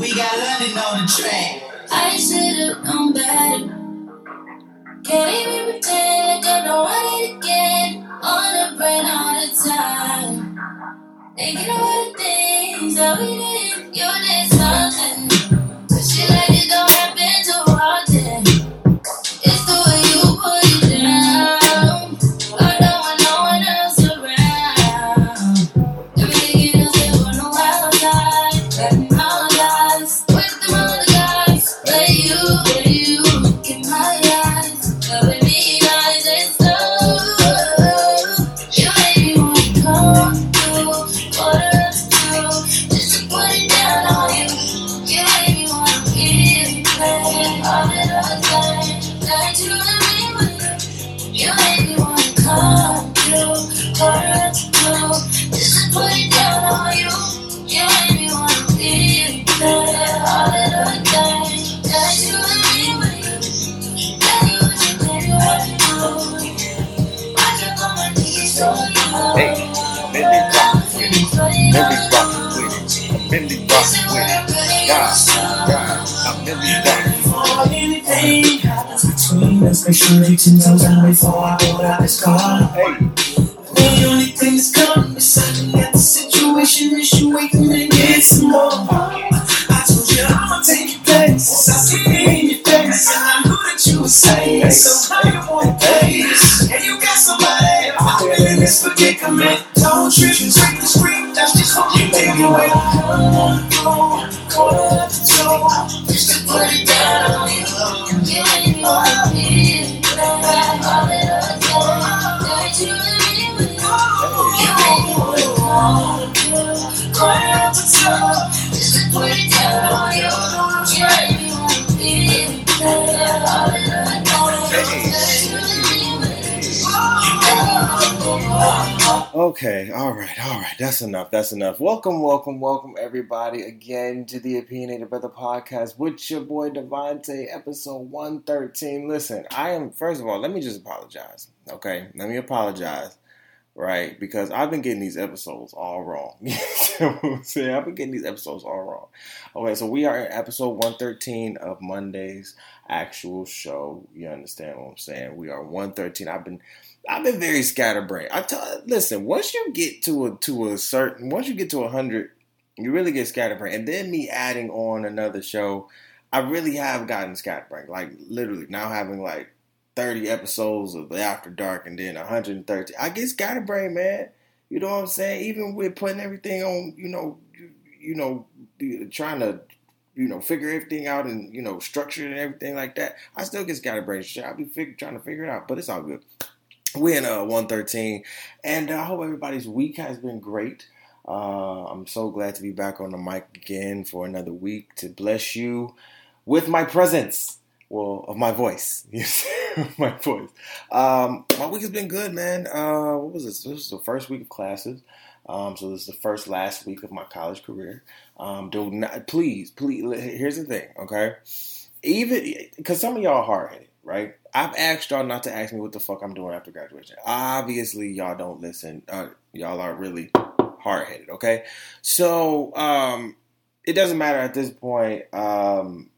We got London on the track. I should've known better. Can't even pretend like I don't want it again. On the brain all the time. Thinking all the things that we did. You did enough. That's enough. Welcome, welcome, welcome, everybody, again to the Opinionated Brother Podcast with your boy DeVonta', episode 113. Listen, I am, first of all, let me just apologize. Okay, let me apologize, right? Because I've been getting these episodes all wrong. I've been getting these episodes all wrong. Okay, so we are in episode 113 of Monday's actual show. You understand what I'm saying? We are 113. I've been I've been very scatterbrained. I tell listen, once you get to a to a certain once you get to a hundred, you really get scatterbrained. And then me adding on another show, I really have gotten scatterbrained. Like literally now having like 30 episodes of the After Dark and then 130. I get scatterbrained, man. You know what I'm saying? Even with putting everything on, you know, you, you know, trying to you know, figure everything out and, you know, structure and everything like that. I still get scatterbrained. I'll be fig- trying to figure it out, but it's all good. We're in uh, 113, and uh, I hope everybody's week has been great. Uh, I'm so glad to be back on the mic again for another week to bless you with my presence. Well, of my voice. Yes, my voice. Um, my week has been good, man. Uh, what was this? This was the first week of classes. Um, so this is the first last week of my college career. Um, do not, please, please. Here's the thing, okay? Even because some of y'all are hard headed, right? I've asked y'all not to ask me what the fuck I'm doing after graduation. Obviously, y'all don't listen. Uh, y'all are really hard headed, okay? So um, it doesn't matter at this point, um,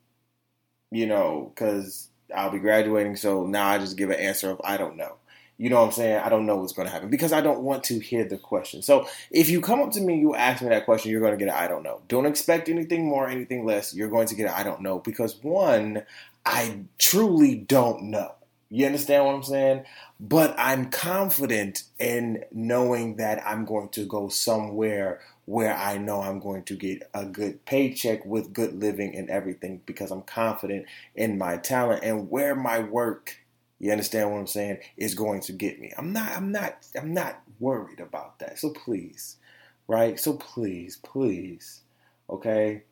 you know, because I'll be graduating. So now I just give an answer of I don't know. You know what I'm saying? I don't know what's going to happen because I don't want to hear the question. So if you come up to me, you ask me that question, you're going to get I don't know. Don't expect anything more, anything less. You're going to get I don't know because one, I truly don't know. You understand what I'm saying? But I'm confident in knowing that I'm going to go somewhere where I know I'm going to get a good paycheck with good living and everything because I'm confident in my talent and where my work you understand what I'm saying? Is going to get me. I'm not. I'm not. I'm not worried about that. So please, right? So please, please, okay.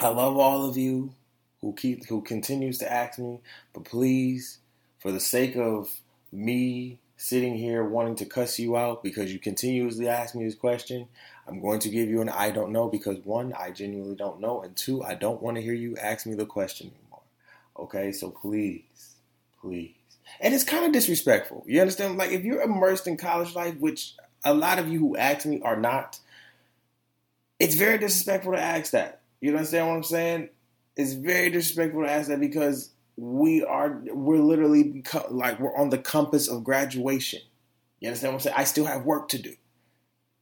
I love all of you who keep who continues to ask me, but please, for the sake of me sitting here wanting to cuss you out because you continuously ask me this question, I'm going to give you an I don't know because one, I genuinely don't know, and two, I don't want to hear you ask me the question anymore. Okay, so please, please. And it's kind of disrespectful. You understand? Like, if you're immersed in college life, which a lot of you who ask me are not, it's very disrespectful to ask that. You understand what I'm saying? It's very disrespectful to ask that because we are we're literally like we're on the compass of graduation. You understand what I'm saying? I still have work to do.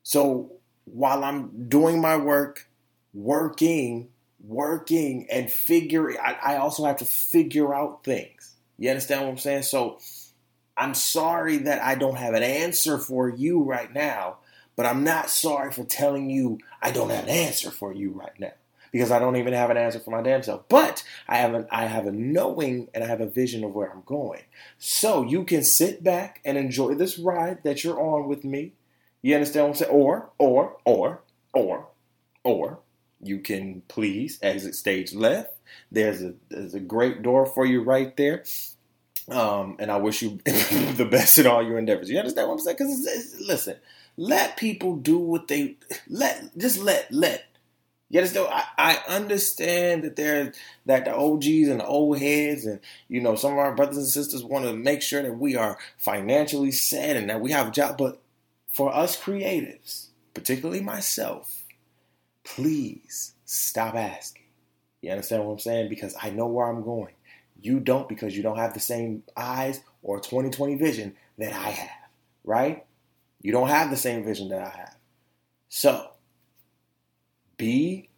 So while I'm doing my work, working, working, and figuring, I, I also have to figure out things. You understand what I'm saying? So I'm sorry that I don't have an answer for you right now, but I'm not sorry for telling you I don't have an answer for you right now because I don't even have an answer for my damn self. But I have an I have a knowing and I have a vision of where I'm going. So you can sit back and enjoy this ride that you're on with me. You understand what I'm saying? Or or or or or you can please exit stage left. There's a there's a great door for you right there. Um, and I wish you the best in all your endeavors. You understand what I'm saying? Because listen, let people do what they let. Just let let. You understand? I, I understand that there that the OGs and the old heads and you know some of our brothers and sisters want to make sure that we are financially set and that we have a job. But for us creatives, particularly myself, please stop asking. You understand what I'm saying? Because I know where I'm going. You don't because you don't have the same eyes or 2020 vision that I have, right? You don't have the same vision that I have. So, be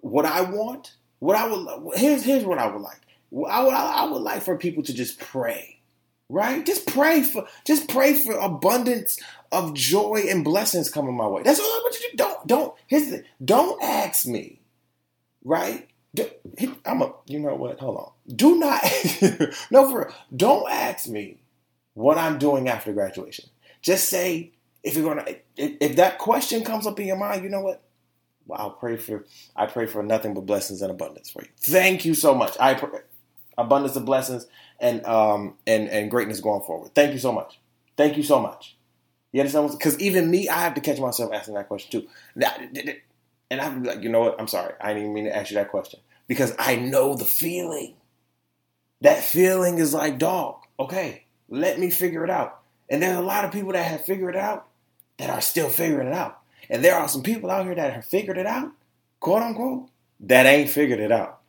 what I want. What I would here's here's what I would like. I would I would like for people to just pray, right? Just pray for just pray for abundance of joy and blessings coming my way. That's all I want you to do. Don't don't here's the, don't ask me, right? I'm a, you know what? Hold on. Do not, no, for don't ask me what I'm doing after graduation. Just say if you're gonna, if, if that question comes up in your mind, you know what? I'll pray for, I pray for nothing but blessings and abundance for you. Thank you so much. I pray, abundance of blessings and um and and greatness going forward. Thank you so much. Thank you so much. You understand? Because even me, I have to catch myself asking that question too. And I have to be like, you know what? I'm sorry. I didn't even mean to ask you that question because I know the feeling. That feeling is like, dog, okay, let me figure it out. And there's a lot of people that have figured it out that are still figuring it out. And there are some people out here that have figured it out, quote unquote, that ain't figured it out,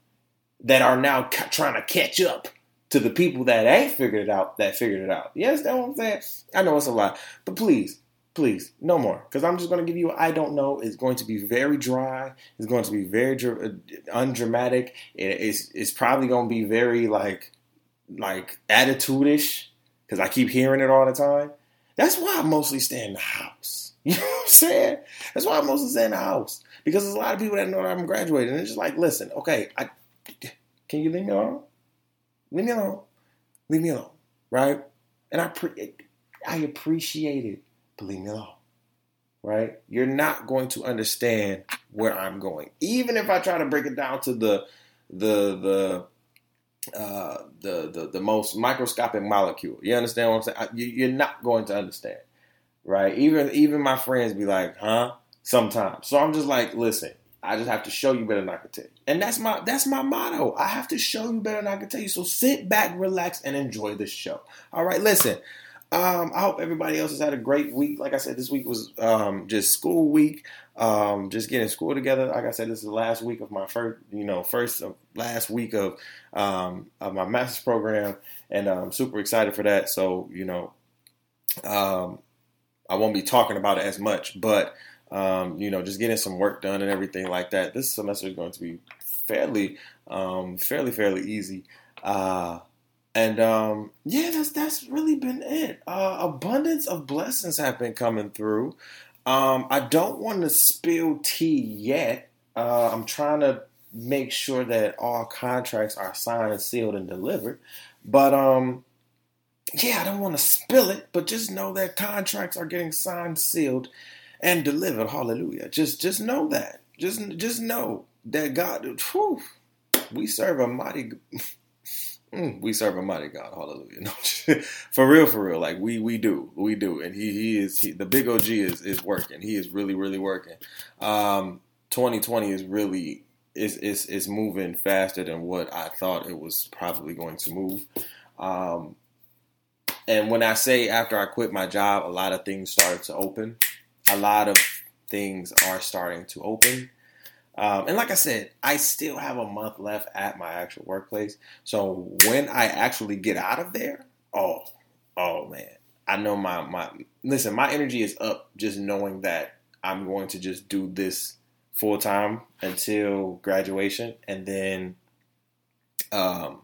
that are now ca- trying to catch up to the people that ain't figured it out that figured it out. Yes, that's what I'm saying. I know it's a lot, but please Please, no more. Because I'm just going to give you, I don't know. It's going to be very dry. It's going to be very uh, undramatic. It's, it's probably going to be very like, like attitude-ish. Because I keep hearing it all the time. That's why I mostly stay in the house. You know what I'm saying? That's why I mostly in the house. Because there's a lot of people that know that I'm graduating. And it's just like, listen, okay, I, can you leave me alone? Leave me alone. Leave me alone. Right? And I, pre- I appreciate it but leave me alone. Right? You're not going to understand where I'm going. Even if I try to break it down to the the the uh, the, the the most microscopic molecule. You understand what I'm saying? I, you, you're not going to understand, right? Even even my friends be like, "Huh?" Sometimes. So I'm just like, listen. I just have to show you better than I can tell you, and that's my that's my motto. I have to show you better than I can tell you. So sit back, relax, and enjoy the show. All right, listen. Um, I hope everybody else has had a great week. Like I said, this week was um, just school week, um, just getting school together. Like I said, this is the last week of my first, you know, first last week of um, of my master's program, and I'm super excited for that. So, you know, um, I won't be talking about it as much, but um, you know, just getting some work done and everything like that. This semester is going to be fairly, um, fairly, fairly easy. Uh, and um, yeah, that's that's really been it. Uh, abundance of blessings have been coming through. Um, I don't want to spill tea yet. Uh, I'm trying to make sure that all contracts are signed, sealed, and delivered. But um, yeah, I don't want to spill it, but just know that contracts are getting signed, sealed, and delivered. Hallelujah. Just just know that. Just just know that God. Whew, we serve a mighty. Mm, we serve a mighty God, hallelujah. for real, for real, like we we do, we do, and he he is he, the big OG is is working. He is really really working. Um, 2020 is really is is is moving faster than what I thought it was probably going to move. Um, and when I say after I quit my job, a lot of things started to open. A lot of things are starting to open. Um, and like I said, I still have a month left at my actual workplace. So when I actually get out of there, oh, oh man, I know my my listen, my energy is up just knowing that I'm going to just do this full time until graduation, and then, um,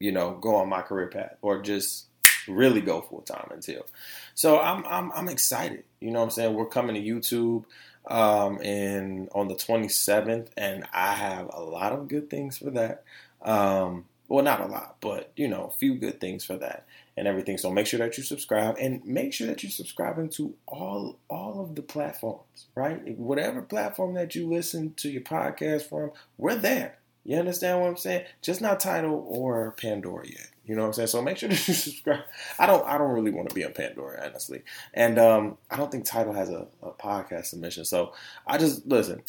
you know, go on my career path or just really go full time until. So I'm I'm I'm excited. You know what I'm saying? We're coming to YouTube um, and on the 27th, and I have a lot of good things for that. Um, well, not a lot, but you know, a few good things for that and everything. So make sure that you subscribe and make sure that you're subscribing to all all of the platforms, right? Whatever platform that you listen to your podcast from, we're there. You understand what I'm saying? Just not Tidal or Pandora yet. You know what I'm saying? So make sure you subscribe. I don't I don't really want to be on Pandora, honestly. And um, I don't think Tidal has a, a podcast submission. So I just listen,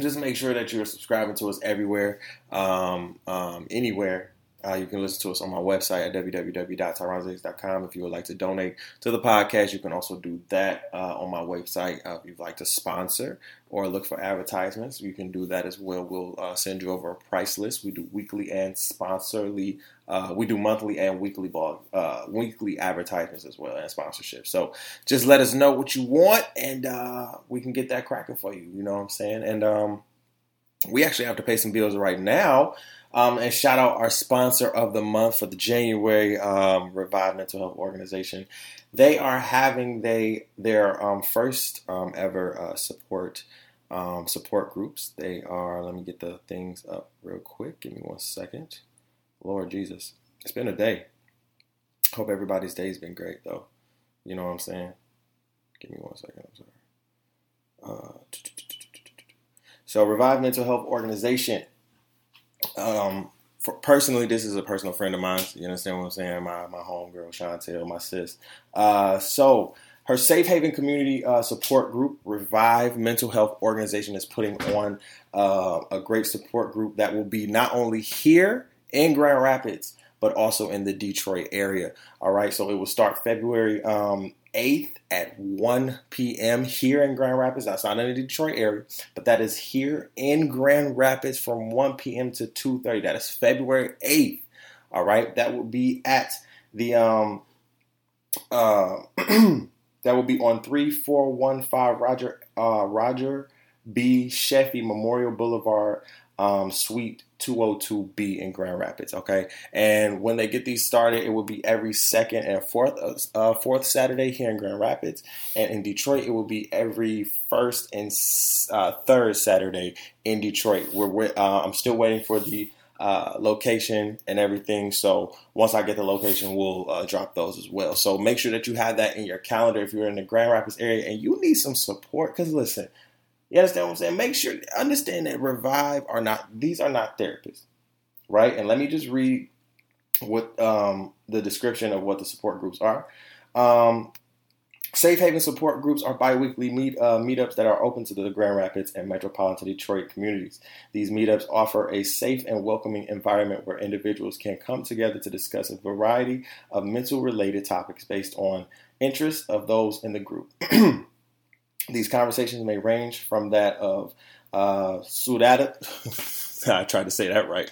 just make sure that you're subscribing to us everywhere, um, um, anywhere uh, you can listen to us on my website at www.tyronzahicks.com. If you would like to donate to the podcast, you can also do that uh, on my website. Uh, if you'd like to sponsor or look for advertisements, you can do that as well. We'll uh, send you over a price list. We do weekly and sponsorly. Uh, we do monthly and weekly blog, uh, weekly advertisements as well and sponsorship. So just let us know what you want, and we can get that cracking for you. You know what I'm saying? And um, we actually have to pay some bills right now. Um, and shout out our sponsor of the month for the January um, Revive Mental Health Organization. They are having they their um, first um, ever uh, support um, support groups. They are. Let me get the things up real quick. Give me one second. Lord Jesus, it's been a day. Hope everybody's day's been great though. You know what I'm saying? Give me one second. I'm sorry. Uh, so, Revive Mental Health Organization um, personally, this is a personal friend of mine. You understand what I'm saying? My my homegirl Chantel, my sis. Uh, so her safe haven community uh, support group, Revive Mental Health Organization, is putting on uh, a great support group that will be not only here in Grand Rapids but also in the Detroit area. All right, so it will start February um, 8th at 1 p.m. here in Grand Rapids. That's not in the Detroit area, but that is here in Grand Rapids from 1 p.m. to 2:30. That is February 8th. All right, that will be at the um uh that will be on 3415 Roger uh Roger B. Chaffee Memorial Boulevard, um, Suite 202B in Grand Rapids. Okay, and when they get these started, it will be every second and fourth uh, fourth Saturday here in Grand Rapids, and in Detroit, it will be every first and uh, third Saturday in Detroit. We're uh, I'm still waiting for the uh, location and everything. So once I get the location, we'll uh, drop those as well. So make sure that you have that in your calendar if you're in the Grand Rapids area and you need some support. Because listen, you understand what I'm saying? Make sure understand that Revive are not these are not therapists, right? And let me just read what um, the description of what the support groups are. Um, Safe Haven support groups are biweekly meet uh, meetups that are open to the Grand Rapids and metropolitan Detroit communities. These meetups offer a safe and welcoming environment where individuals can come together to discuss a variety of mental related topics based on interests of those in the group. These conversations may range from that of uh, I tried to say that right.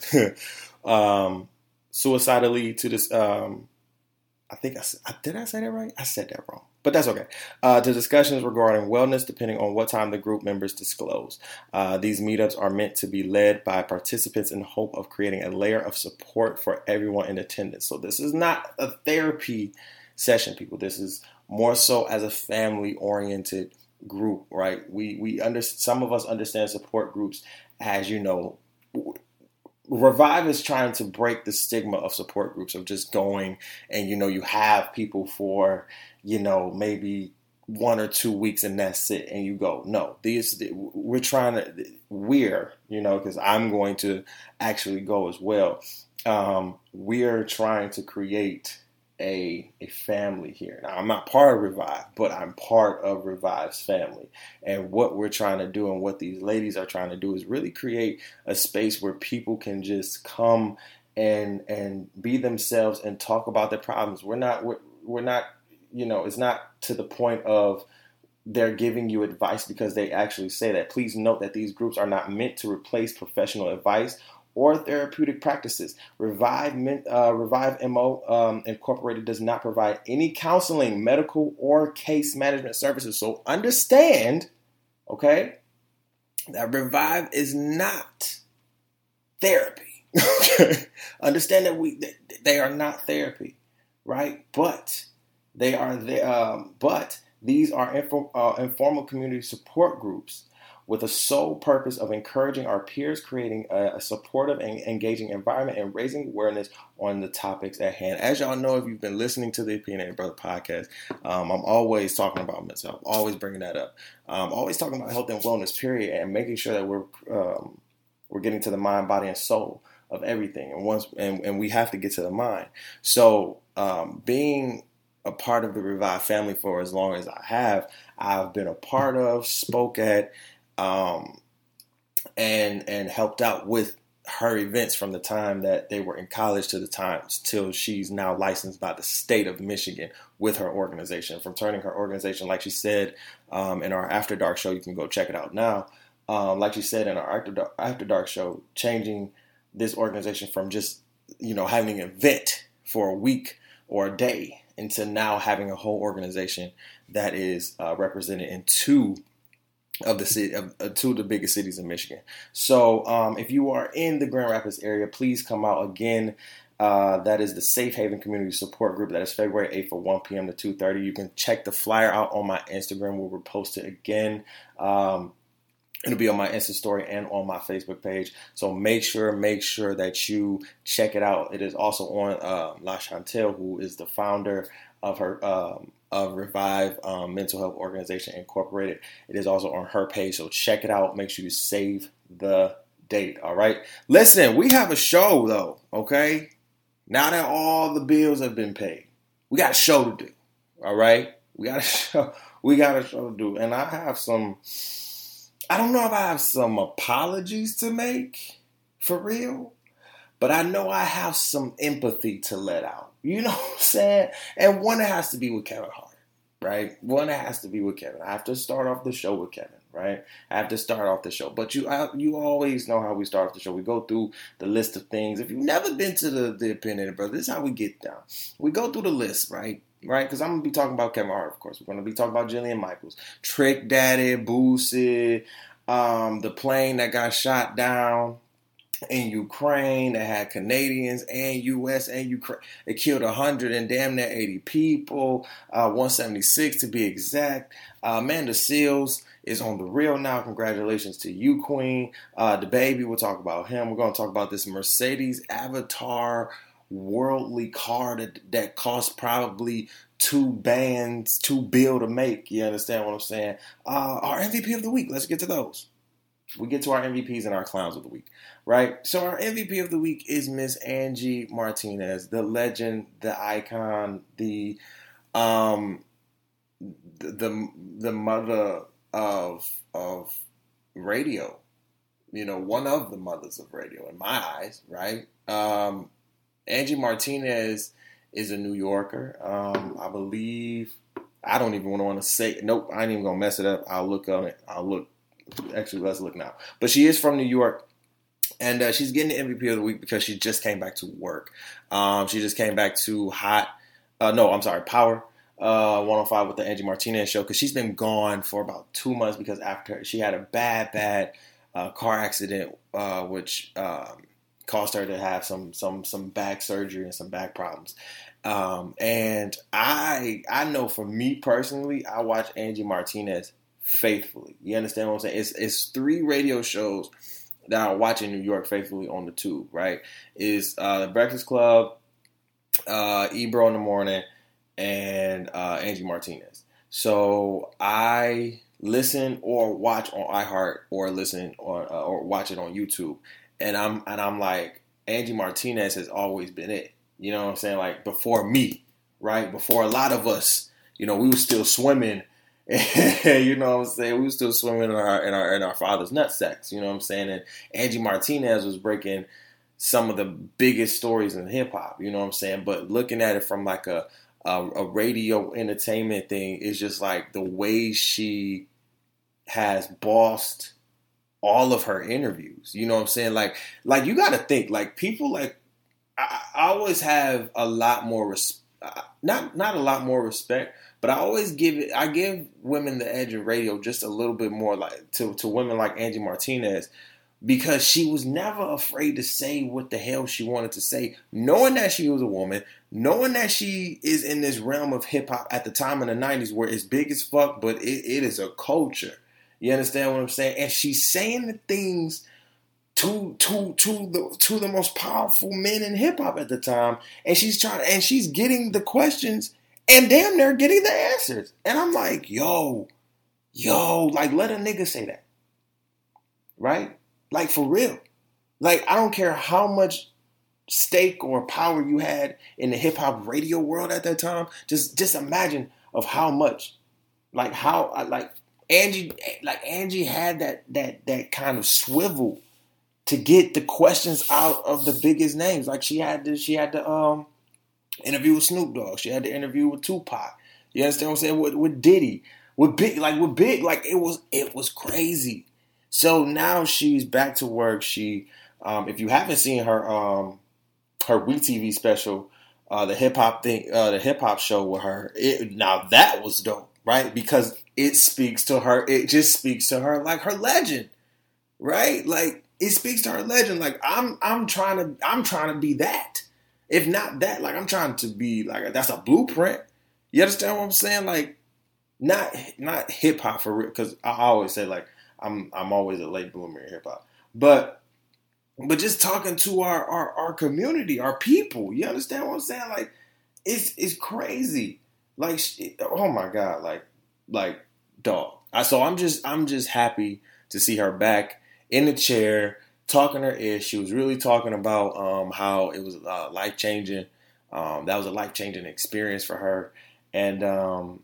um, suicidally to this. Um, I think I did. I say that right. I said that wrong, but that's okay. Uh, to discussions regarding wellness, depending on what time the group members disclose. Uh, these meetups are meant to be led by participants in hope of creating a layer of support for everyone in attendance. So this is not a therapy session, people. This is more so as a family oriented group, right? We we under some of us understand support groups as you know. Revive is trying to break the stigma of support groups of just going and you know you have people for you know maybe one or two weeks and that's it and you go no these we're trying to we're you know because i'm going to actually go as well um, we're trying to create a, a family here. Now, I'm not part of Revive, but I'm part of Revive's family. And what we're trying to do and what these ladies are trying to do is really create a space where people can just come and and be themselves and talk about their problems. We're not we're, we're not you know, it's not to the point of they're giving you advice because they actually say that. Please note that these groups are not meant to replace professional advice or therapeutic practices. Revive, uh, Revive MO um, Incorporated does not provide any counseling, medical, or case management services. So understand, okay, that Revive is not therapy. understand that we they are not therapy, right? But they are there. Um, but these are uh, informal community support groups with the sole purpose of encouraging our peers, creating a, a, supportive and engaging environment, and raising awareness on the topics at hand. As y'all know, if you've been listening to the Opinionated Brother podcast, um, I'm always talking about myself, always bringing that up. Um, always talking about health and wellness, period, and making sure that we're um, we're getting to the mind, body, and soul of everything. And once and, and we have to get to the mind. So um, being a part of the Revive family for as long as I have. I've been a part of, spoke at, um, and and helped out with her events from the time that they were in college to the times till she's now licensed by the state of Michigan with her organization. From turning her organization, like she said um, in our After Dark show, you can go check it out now. Um, like she said in our After Dark, After Dark show, changing this organization from just you know having an event for a week or a day into now having a whole organization that is uh, represented in two of the city of uh, two of the biggest cities in Michigan. So um, if you are in the Grand Rapids area, please come out again. Uh, that is the Safe Haven Community Support Group. That is February 8th from 1 p.m. to 2:30. You can check the flyer out on my Instagram where we're it again. Um, It'll be on my Insta story and on my Facebook page. So make sure, make sure that you check it out. It is also on uh, La Chantel, who is the founder of her um, of Revive um, Mental Health Organization Incorporated. It is also on her page. So check it out. Make sure you save the date. All right. Listen, we have a show though. Okay. Now that all the bills have been paid, we got a show to do. All right. We got a show. We got a show to do, and I have some I don't know if I have some apologies to make for real, but I know I have some empathy to let out. You know what I'm saying? And one has to be with Kevin Hart, right? One has to be with Kevin. I have to start off the show with Kevin, right? I have to start off the show. But you I, you always know how we start off the show. We go through the list of things. If you've never been to the, the opinion, brother, this is how we get down. We go through the list, right? right? Because I'm gonna be talking about Kevin Hart, of course. We're gonna be talking about Jillian Michaels, Trick Daddy, Boosie, um, the plane that got shot down in Ukraine that had Canadians and U.S. and Ukraine. It killed 100 and damn near 80 people, uh, 176 to be exact. Uh, Amanda Seales is on the real now. Congratulations to you, Queen. Uh, the baby, we'll talk about him. We're going to talk about this Mercedes Avatar worldly car that, that cost probably two bands, two bill to make. You understand what I'm saying? Uh, our MVP of the week. Let's get to those. We get to our MVPs and our clowns of the week, right? So our MVP of the week is Miss Angie Martinez, the legend, the icon, the um, the the mother of of radio. You know, one of the mothers of radio in my eyes, right? Um, Angie Martinez is a New Yorker. Um, I believe. I don't even want to say. Nope, I ain't even gonna mess it up. I'll look on it. I'll look. Actually, let's look now. But she is from New York. And uh, she's getting the MVP of the week because she just came back to work. Um, she just came back to Hot, uh, no, I'm sorry, Power uh, 105 with the Angie Martinez show because she's been gone for about two months because after she had a bad, bad uh, car accident, uh, which um, caused her to have some some some back surgery and some back problems. Um, and I I know for me personally, I watch Angie Martinez faithfully. You understand what I'm saying? It's it's three radio shows that I watch in New York faithfully on the tube. Right? Is uh, the Breakfast Club, uh, Ebro in the morning, and uh, Angie Martinez. So I listen or watch on iHeart or listen or uh, or watch it on YouTube and I'm and I'm like Angie Martinez has always been it. You know what I'm saying? Like before me, right? Before a lot of us, you know, we were still swimming. you know what I'm saying? We were still swimming in our in our in our father's nut sacks. You know what I'm saying? And Angie Martinez was breaking some of the biggest stories in hip hop. You know what I'm saying? But looking at it from like a uh, a radio entertainment thing is just like the way she has bossed all of her interviews. You know what I'm saying? Like, like you got to think like people like I, I, always have a lot more respect. Not not a lot more respect, but I always give it. I give women the edge in radio just a little bit more like to to women like Angie Martinez because she was never afraid to say what the hell she wanted to say, knowing that she was a woman, knowing that she is in this realm of hip hop at the time in the 90s where it's big as fuck, but it, it is a culture. You understand what I'm saying? And she's saying the things to to to the to the most powerful men in hip hop at the time, and she's trying and she's getting the questions and damn near getting the answers. And I'm like, yo, yo, like let a nigga say that. Right? Like for real. Like I don't care how much stake or power you had in the hip hop radio world at that time. Just just imagine of how much, like how like Angie like Angie had that that that kind of swivel to get the questions out of the biggest names. Like she had to she had to um interview with Snoop Dogg. She had to interview with Tupac. You understand what I'm saying? With, with Diddy, with big like with big like it was it was crazy. So now she's back to work. She, um, if you haven't seen her, um, her WeTV special, uh, the hip hop thing, uh, the hip hop show with her. It, now that was dope, right? Because it speaks to her. It just speaks to her like her legend, right? Like it speaks to her legend. Like I'm, I'm trying to, I'm trying to be that. If not that, like I'm trying to be like that's a blueprint. You understand what I'm saying? Like not, not hip hop for real. Because I always say like I'm I'm always a late bloomer in hip hop. But but just talking to our, our our community, our people, you understand what I'm saying? Like it's it's crazy. Like oh my god, like like dog. I so I'm just I'm just happy to see her back in the chair talking her ish. She was really talking about um, how it was uh, life changing. Um, that was a life changing experience for her, and um,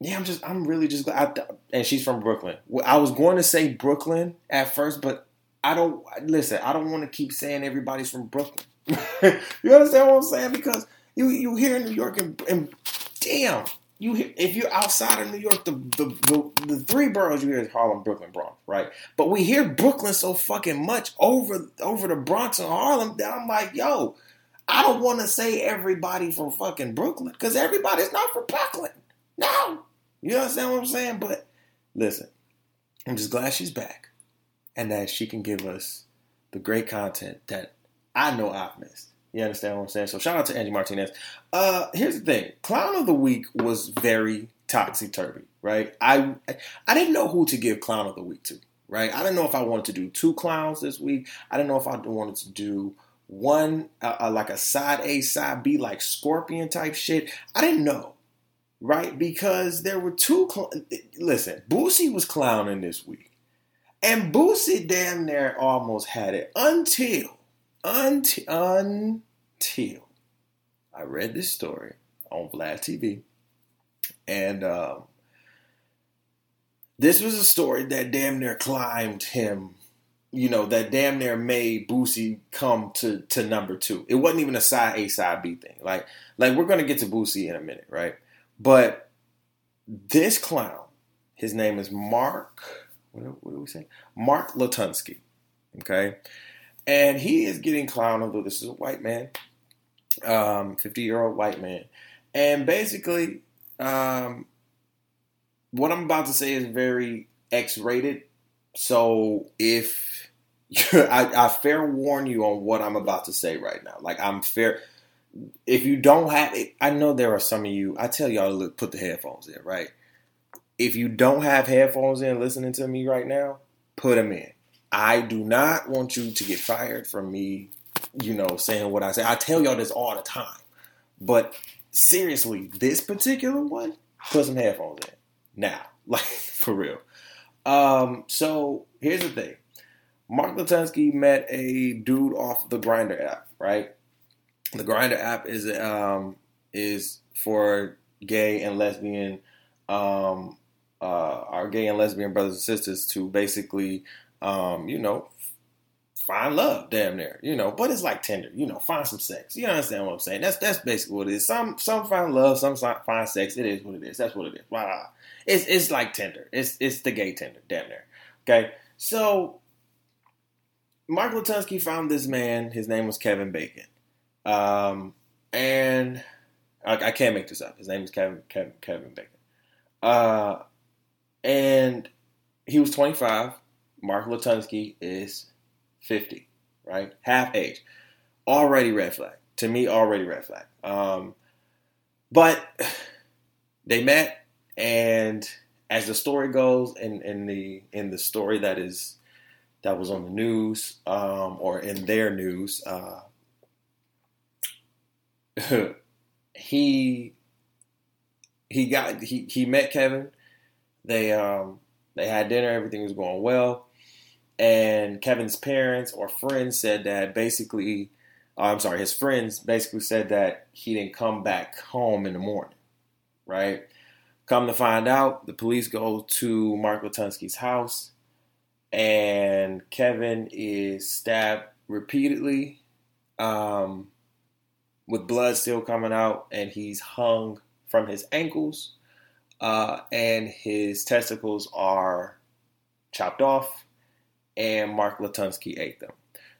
yeah, I'm just, I'm really just glad. I, and she's from Brooklyn. I was going to say Brooklyn at first, but I don't listen. I don't want to keep saying everybody's from Brooklyn. you understand what I'm saying? Because you you here in New York and, and damn, you if you're outside of New York, the, the the, the three boroughs you hear is Harlem, Brooklyn, Bronx, right? But we hear Brooklyn so fucking much over over the Bronx and Harlem that I'm like, yo, I don't want to say everybody from fucking Brooklyn because everybody's not from Brooklyn. No, you understand what I'm saying? But listen, I'm just glad she's back and that she can give us the great content that I know I've missed. You understand what I'm saying? So shout out to Angie Martinez. Uh, here's the thing: Clown of the Week was very topsy turvy, right? I I didn't know who to give Clown of the Week to, right? I didn't know if I wanted to do two clowns this week. I didn't know if I wanted to do one uh, uh, like a side A, side B, like Scorpion type shit. I didn't know right? Because there were two. Cl- Listen, Boosie was clowning this week, and Boosie damn near almost had it until, until, until I read this story on Vlad TV, and um, this was a story that damn near climbed him. You know that damn near made Boosie come to to number two. It wasn't even a side A side B thing. Like like we're gonna get to Boosie in a minute, right? But this clown, his name is Mark. What, what do we say? Mark Latunski. Okay, and he is getting clowned, Although this is a white man, um, fifty-year-old white man, and basically, um, what I'm about to say is very X-rated. So if I, I fair warn you on what I'm about to say right now, like I'm fair if you don't have it, I know there are some of you. I tell y'all to look, put the headphones in, right? If you don't have headphones in, listening to me right now, put them in. I do not want you to get fired from me, you know, saying what I say. I tell y'all this all the time, but seriously, this particular one, put some headphones in now, like for real. Um, so here's the thing: Mark Latunski met a dude off the Grindr app, right? the Grindr app is um, is for gay and lesbian um, uh, our gay and lesbian brothers and sisters to basically um, you know find love, damn near, you know. But it's like Tinder, you know, find some sex. You understand what I'm saying? That's that's basically what it is. Some some find love, some find sex. It is what it is. That's what it is. Wow, it's it's like Tinder. It's it's the gay Tinder, damn near. Okay, so Mark Latunski found this man. His name was Kevin Bacon, um, and I, I, can't make this up. His name is Kevin Kevin Kevin Bacon, uh, and he was 25. Mark Latunski is 50, right? Half age. Already red flag. To me, already red flag. Um, but they met, and as the story goes, in, in the in the story that is that was on the news um, or in their news, uh, he he got he he met Kevin. They um they had dinner. Everything was going well and Kevin's parents or friends said that basically, uh, I'm sorry, his friends basically said that he didn't come back home in the morning, right? Come to find out, the police go to Mark Latunski's house, and Kevin is stabbed repeatedly, um, with blood still coming out, and he's hung from his ankles, uh, and his testicles are chopped off and Mark Latunski ate them.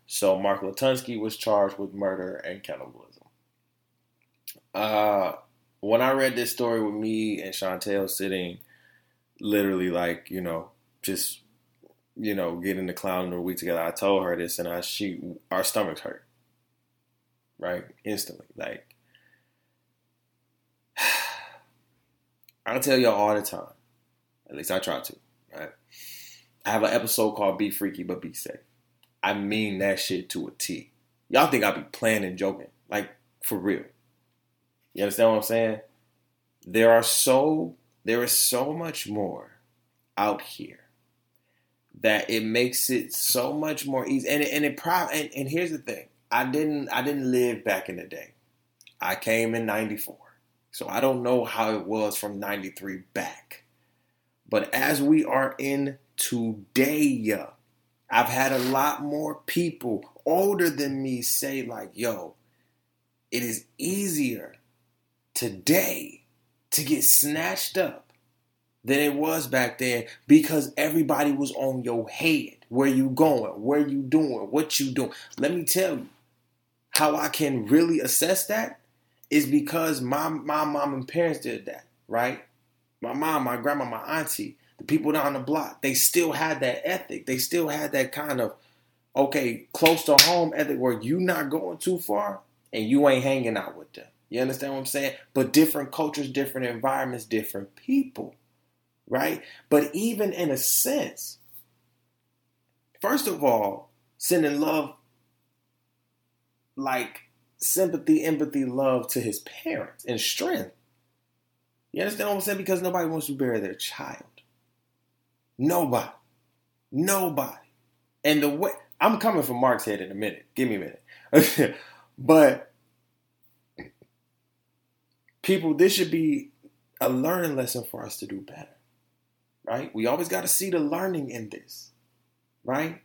So Mark Latunski was charged with murder and cannibalism. Uh, when I read this story with me and Chantel sitting, literally like you know just you know getting the clown in the week together, I told her this, and I she our stomachs hurt, right instantly. Like I tell y'all all the time, at least I try to? I have an episode called Be Freaky But Be Safe. I mean that shit to a T. Y'all think I be playing and joking. Like, for real. You understand what I'm saying? There are so there is so much more out here that it makes it so much more easy. And and it probably and, and here's the thing. I didn't I didn't live back in the day. I came in 94. So I don't know how it was from 93 back. But as we are in today. I've had a lot more people older than me say, like, yo, it is easier today to get snatched up than it was back then because everybody was on your head. Where you going? Where you doing? What you doing? Let me tell you how I can really assess that is because my my mom and parents did that, right? My mom, my grandma, my auntie, the people down the block, they still had that ethic. They still had that kind of, okay, close to home ethic where you not going too far and you ain't hanging out with them. You understand what I'm saying? But different cultures, different environments, different people, right? But even in a sense, first of all, sending love like sympathy, empathy, love to his parents and strength. You understand what I'm saying? Because nobody wants to bury their child. Nobody. Nobody. And the way I'm coming from Mark's head in a minute. Give me a minute. but people, this should be a learning lesson for us to do better. Right? We always got to see the learning in this. Right?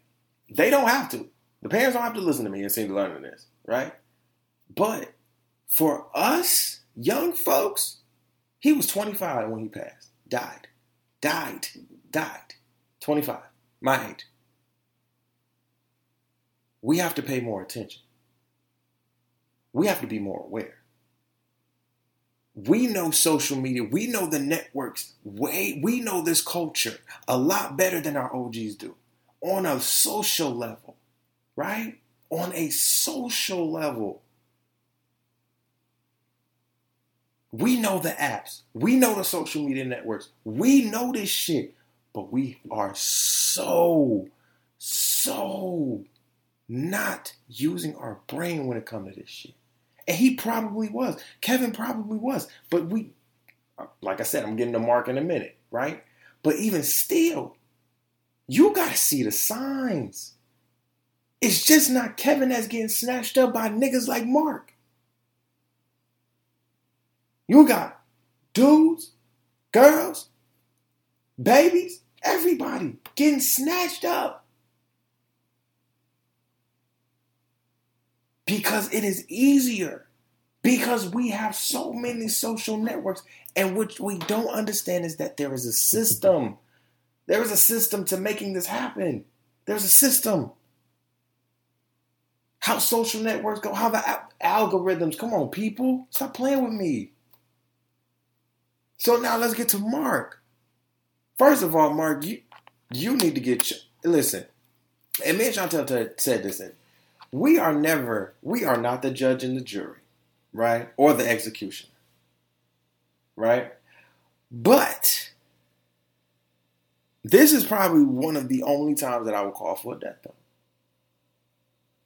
They don't have to. The parents don't have to listen to me and see the learning in this. Right? But for us, young folks, he was 25 when he passed. Died. Died died, 25, my age. We have to pay more attention. We have to be more aware. We know social media, we know the networks, way, we know this culture a lot better than our OGs do on a social level, right? On a social level. We know the apps. We know the social media networks. We know this shit. But we are so, so not using our brain when it comes to this shit. And he probably was. Kevin probably was. But we, like I said, I'm getting the mark in a minute, right? But even still, you got to see the signs. It's just not Kevin that's getting snatched up by niggas like Mark. You got dudes, girls, babies Everybody getting snatched up. Because it is easier. Because we have so many social networks. And what we don't understand is that there is a system. There is a system to making this happen. There's a system. How social networks go, how the al- algorithms. Come on, people. Stop playing with me. So now let's get to Mark. First of all, Mark, you you need to get listen. And me and Chantel said this. We are never, we are not the judge and the jury, right, or the executioner, right. But this is probably one of the only times that I will call for a death penalty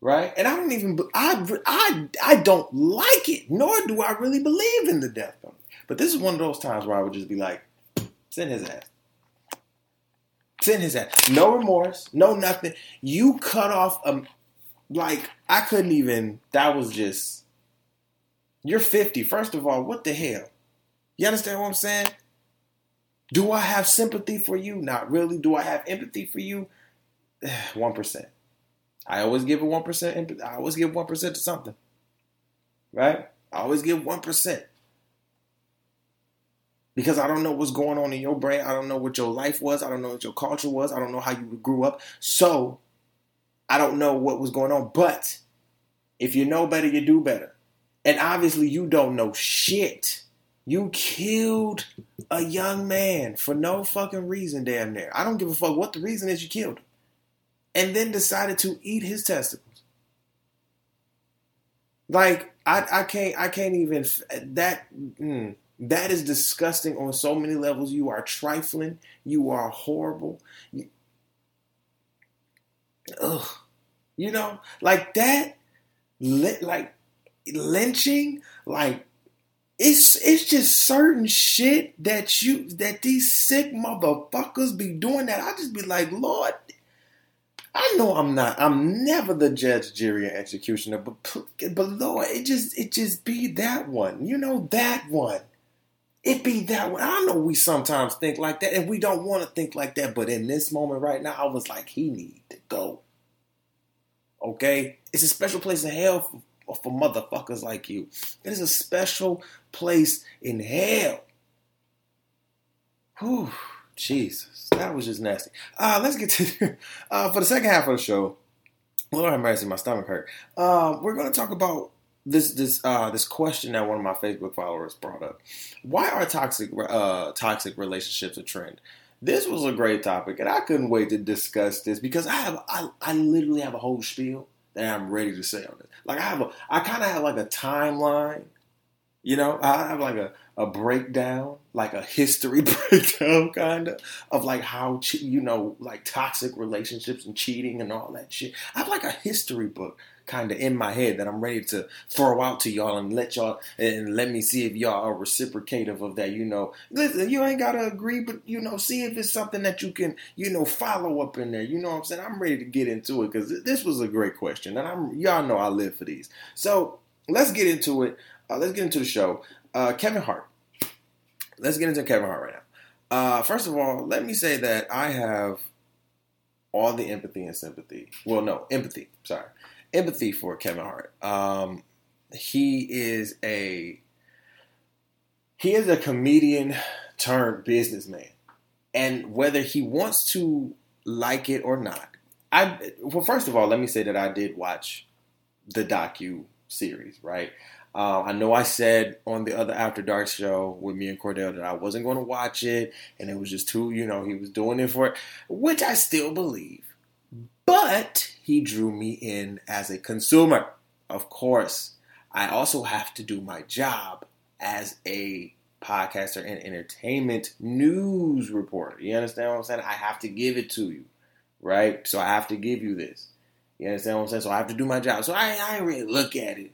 right? And I don't even I I I don't like it, nor do I really believe in the death penalty. But this is one of those times where I would just be like, send his ass. Send his ass. No remorse, no nothing. You cut off a like I couldn't even. That was just. You're 50. First of all, what the hell? You understand what I'm saying? Do I have sympathy for you? Not really. Do I have empathy for you? One percent. I always give a one percent. I always give one percent to something, right? I always give one percent because I don't know what's going on in your brain. I don't know what your life was. I don't know what your culture was. I don't know how you grew up. So I don't know what was going on. But if you know better, you do better. And obviously, you don't know shit. You killed a young man for no fucking reason, damn near. I don't give a fuck what the reason is you killed him and then decided to eat his testicles. Like I, I can't, I can't even that. Mm, that is disgusting on so many levels. You are trifling. You are horrible. You, ugh, you know, like that. Like lynching, like it's it's just certain shit that you that these sick motherfuckers be doing that I just be like, Lord, I know I'm not. I'm never the judge, jury, and executioner. But but Lord, it just it just be that one. You know that one. It be that one. I know we sometimes think like that, and we don't want to think like that. But in this moment right now, I was like, he need to go. Okay, it's a special place in hell for, for motherfuckers like you. It is a special place in hell. Whew. Jesus, that was just nasty. Uh, let's get to uh, for the second half of the show. Lord have mercy, my stomach hurt. Um, we're going to talk about this this uh, this question that one of my Facebook followers brought up. Why are toxic uh, toxic relationships a trend? This was a great topic, and I couldn't wait to discuss this because I have I, I literally have a whole spiel that I'm ready to say on this. Like I have a I kind of have like a timeline you know, I have like a, a breakdown, like a history breakdown, kind of, of like how, you know, like toxic relationships and cheating and all that shit. I have like a history book kind of in my head that I'm ready to throw out to y'all and let y'all and let me see if y'all are reciprocative of that. You know, listen, you ain't gotta agree, but you know, see if it's something that you can, you know, follow up in there. You know what I'm saying? I'm ready to get into it because this was a great question, and I'm y'all know I live for these. So let's get into it. Uh, let's get into the show. Uh, Kevin Hart. Let's get into Kevin Hart right now. Uh, first of all, let me say that I have all the empathy and sympathy. Well, no, empathy. Sorry, empathy for Kevin Hart. Um, he is a he is a comedian turned businessman, and whether he wants to like it or not, I well, first of all, let me say that I did watch the docu series. Right, uh, I know I said on the other After Dark show with me and Cordell that I wasn't going to watch it, and it was just too, you know, he was doing it for it, which I still believe. But he drew me in as a consumer. Of course, I also have to do my job as a podcaster and entertainment news reporter. You understand what I'm saying? I have to give it to you, right? So I have to give you this. You understand what I'm saying? So I have to do my job. So I, I really look at it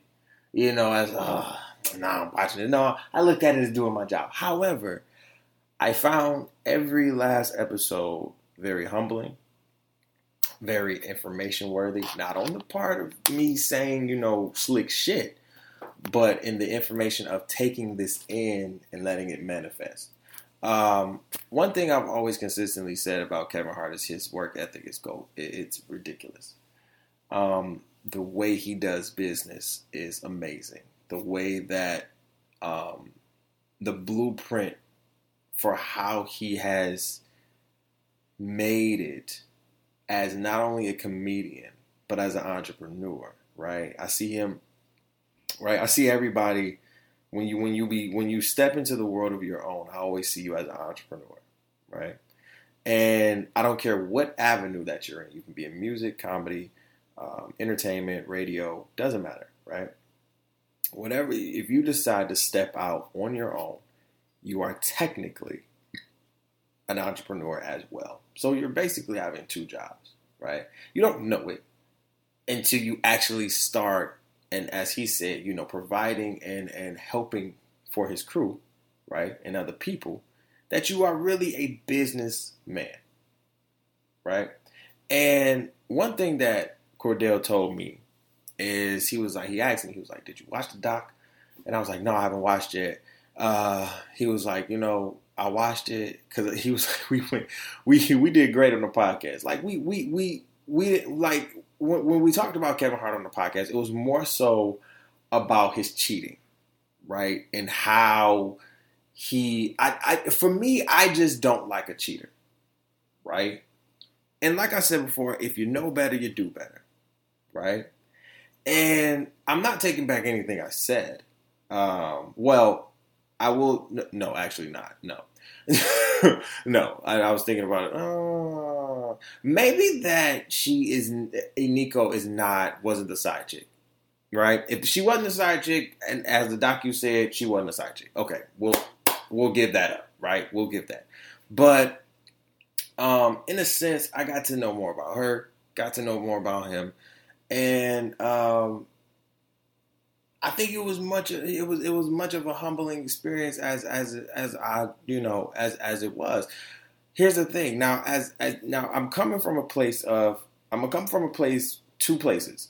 you know, as oh, now I'm watching it. No, I look at it as doing my job. However, I found every last episode very humbling, very information worthy. Not on the part of me saying, you know, slick shit, but in the information of taking this in and letting it manifest. Um, one thing I've always consistently said about Kevin Hart is his work ethic is gold. It's ridiculous. Um, the way he does business is amazing. The way that um, the blueprint for how he has made it as not only a comedian but as an entrepreneur, right? I see him, right? I see everybody when you when you be when you step into the world of your own. I always see you as an entrepreneur, right? And I don't care what avenue that you're in. You can be in music, comedy, um, entertainment, radio, doesn't matter, right? Whatever, if you decide to step out on your own, you are technically an entrepreneur as well. So you're basically having two jobs, right? You don't know it until you actually start, and as he said, you know, providing and and helping for his crew, right, and other people, that you are really a businessman, right? And one thing that Cordell told me is he was like, he asked me, he was like, "Did you watch the doc?" And I was like, "No, I haven't watched it." Uh, he was like, "You know, I watched it because he was we went we we did great on the podcast. Like we we we we like when, when we talked about Kevin Hart on the podcast, it was more so about his cheating, right, and how he I, I for me I just don't like a cheater, right, and like I said before, if you know better, you do better, right, and I'm not taking back anything I said. Um, well, I will. No, actually, not. No, no. I, I, was thinking about it. Uh, maybe that she is Nico is not wasn't the side chick, right? If she wasn't the side chick, and as the docu said, she wasn't the side chick. Okay, we'll we'll give that up, right? We'll give that. But um, in a sense, I got to know more about her, got to know more about him, and um, I think it was much. It was it was much of a humbling experience as as as I you know as as it was. Here's the thing. Now as, as now I'm coming from a place of I'm gonna come from a place two places.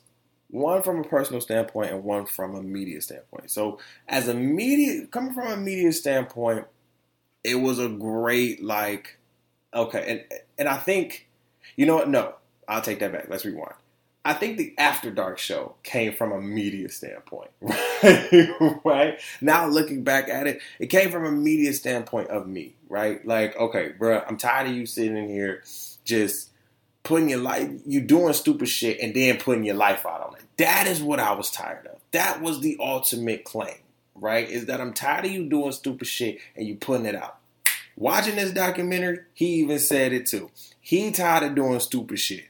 One from a personal standpoint and one from a media standpoint. So as a media coming from a media standpoint, it was a great like okay and and I think you know what no I'll take that back. Let's rewind. I think the After Dark show came from a media standpoint, right? right? Now looking back at it, it came from a media standpoint of me, right? Like, okay, bro, I'm tired of you sitting in here just putting your life, you doing stupid shit and then putting your life out on it. That is what I was tired of. That was the ultimate claim, right? Is that I'm tired of you doing stupid shit and you putting it out. Watching this documentary, he even said it too. He tired of doing stupid shit.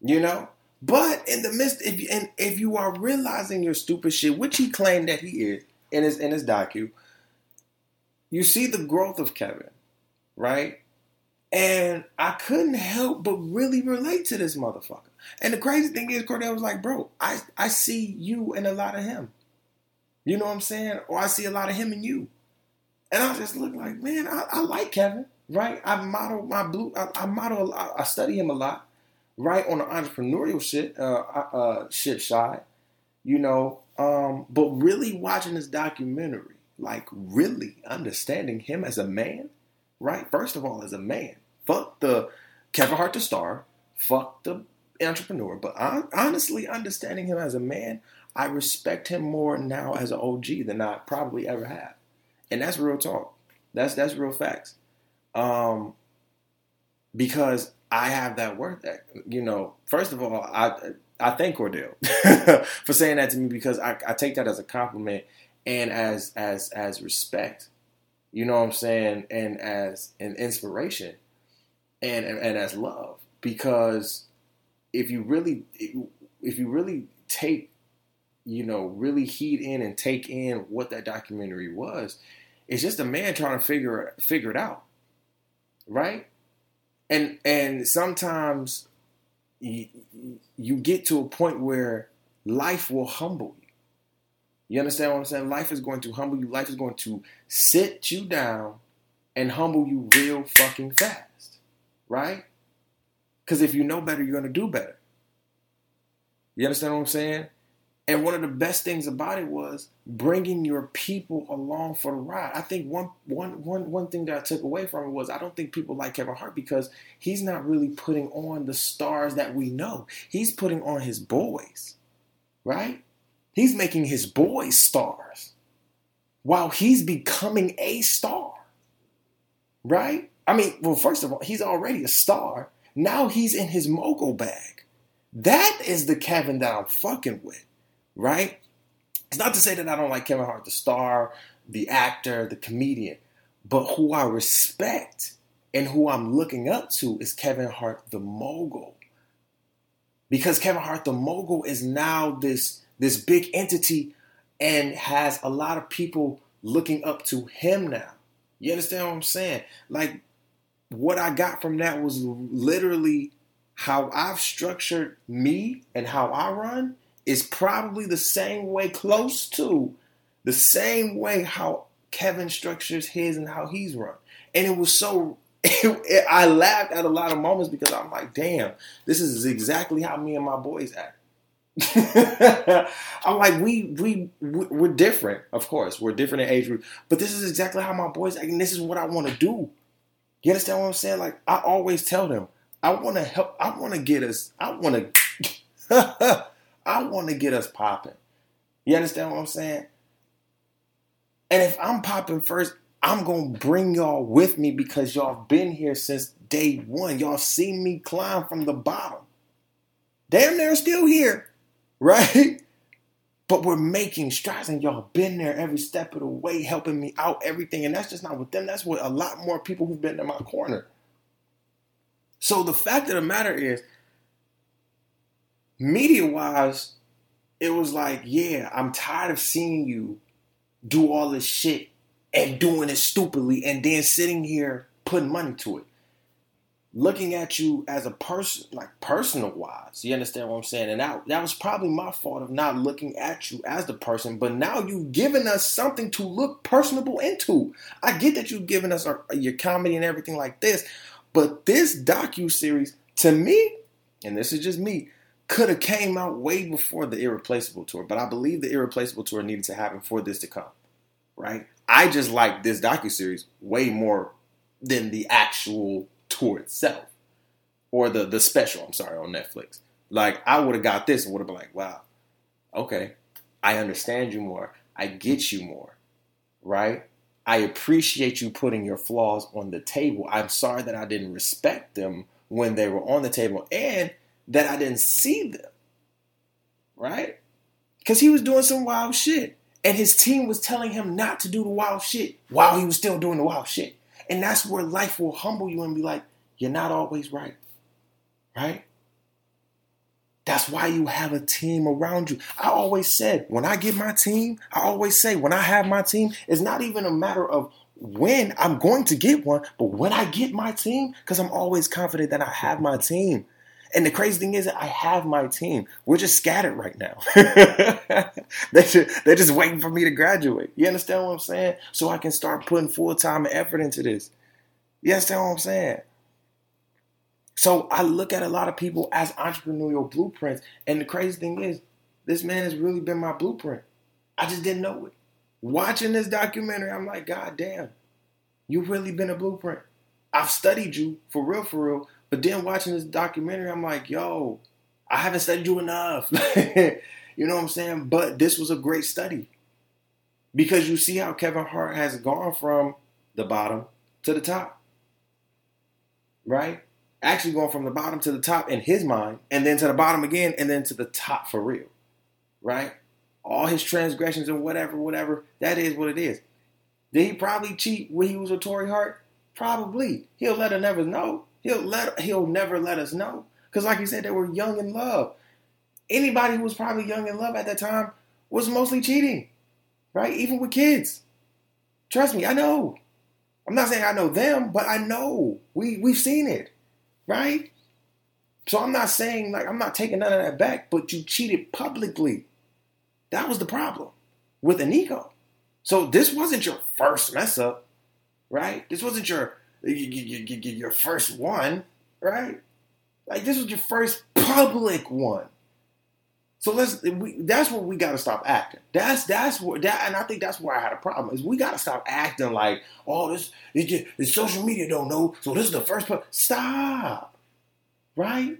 You know? But in the midst, if you, and if you are realizing your stupid shit, which he claimed that he is in his in his docu, you see the growth of Kevin, right? And I couldn't help but really relate to this motherfucker. And the crazy thing is, Cordell was like, bro, I, I see you and a lot of him. You know what I'm saying? Or I see a lot of him and you. And I just look like, man, I, I like Kevin, right? I model my blue, I, I model, I, I study him a lot right on the entrepreneurial shit, uh, uh, shit side, you know. Um, but really watching this documentary, like really understanding him as a man, right? First of all, as a man, fuck the Kevin Hart the star, fuck the entrepreneur. But honestly, understanding him as a man, I respect him more now as an OG than I probably ever have, and that's real talk. That's that's real facts. Um, because I have that worth. That you know, first of all, I I thank Cordell for saying that to me because I, I take that as a compliment and as as as respect. You know what I'm saying, and as an inspiration, and and, and as love. Because if you really if you really take you know really heed in and take in what that documentary was, it's just a man trying to figure figure it out, right? And and sometimes you, you get to a point where life will humble you. You understand what I'm saying? Life is going to humble you. Life is going to sit you down and humble you real fucking fast, right? Because if you know better, you're going to do better. You understand what I'm saying? And one of the best things about it was bringing your people along for the ride. I think one, one, one, one thing that I took away from it was I don't think people like Kevin Hart because he's not really putting on the stars that we know. He's putting on his boys, right? He's making his boys stars while he's becoming a star, right? I mean, well, first of all, he's already a star. Now he's in his mogul bag. That is the Kevin that I'm fucking with right? It's not to say that I don't like Kevin Hart, the star, the actor, the comedian, but who I respect and who I'm looking up to is Kevin Hart, the mogul. Because Kevin Hart, the mogul, is now this, this big entity and has a lot of people looking up to him now. You understand what I'm saying? Like, what I got from that was literally how I've structured me and how I run is probably the same way, close to the same way how Kevin structures his and how he's run. And it was so, it, it, I laughed at a lot of moments because I'm like, damn, this is exactly how me and my boys act. I'm like, we we we're different, of course. We're different in age group, but this is exactly how my boys act, and this is what I want to do. You understand what I'm saying? Like I always tell them, I want to help. I want to get us. I want to. I want to get us popping. You understand what I'm saying? And if I'm popping first, I'm going to bring y'all with me because y'all been here since day one. Y'all seen me climb from the bottom. Damn, they're still here, right? But we're making strides and y'all been there every step of the way, helping me out, everything. And that's just not with them. That's with a lot more people who've been in my corner. So the fact of the matter is, media wise, it was like, yeah, I'm tired of seeing you do all this shit and doing it stupidly and then sitting here putting money to it. Looking at you as a person, like personal wise, you understand what I'm saying? And that, that was probably my fault of not looking at you as the person. But now you've given us something to look personable into. I get that you've given us our, your comedy and everything like this, but this docu series, to me, and this is just me, could have came out way before the Irreplaceable tour, but I believe the Irreplaceable tour needed to happen for this to come. Right? I just like this docu series way more than the actual tour itself or the the special. I'm sorry on Netflix. Like I would have got this and would have been like, wow, okay, I understand you more. I get you more. Right? I appreciate you putting your flaws on the table. I'm sorry that I didn't respect them when they were on the table and that I didn't see them. Right? Because he was doing some wild shit. And his team was telling him not to do the wild shit while he was still doing the wild shit. And that's where life will humble you and be like, you're not always right. Right? That's why you have a team around you. I always said, when I get my team, I always say, when I have my team, it's not even a matter of when I'm going to get one, but when I get my team, because I'm always confident that I have my team. And the crazy thing is I have my team. We're just scattered right now. they're, just, they're just waiting for me to graduate. You understand what I'm saying? So I can start putting full time effort into this. You understand what I'm saying? So I look at a lot of people as entrepreneurial blueprints. And the crazy thing is, this man has really been my blueprint. I just didn't know it. Watching this documentary, I'm like, God damn, you've really been a blueprint. I've studied you for real, for real, but then watching this documentary, I'm like, yo, I haven't studied you enough. you know what I'm saying? But this was a great study because you see how Kevin Hart has gone from the bottom to the top, right? Actually, going from the bottom to the top in his mind, and then to the bottom again, and then to the top for real, right? All his transgressions and whatever, whatever, that is what it is. Did he probably cheat when he was with Torrei Hart? Probably. He'll let her never know. He'll let he'll never let us know. Because like you said, they were young in love. Anybody who was probably young in love at that time was mostly cheating. Right? Even with kids. Trust me, I know. I'm not saying I know them, but I know. We we've seen it. Right? So I'm not saying like I'm not taking none of that back, but you cheated publicly. That was the problem with Eniko. So this wasn't your first mess up, right? This wasn't your your first one, right? Like this was your first public one. So let's we, that's what we got to stop acting. That's that's what that and I think that's where I had a problem is we got to stop acting like oh this it just social media don't know so this is the first part. Stop, right?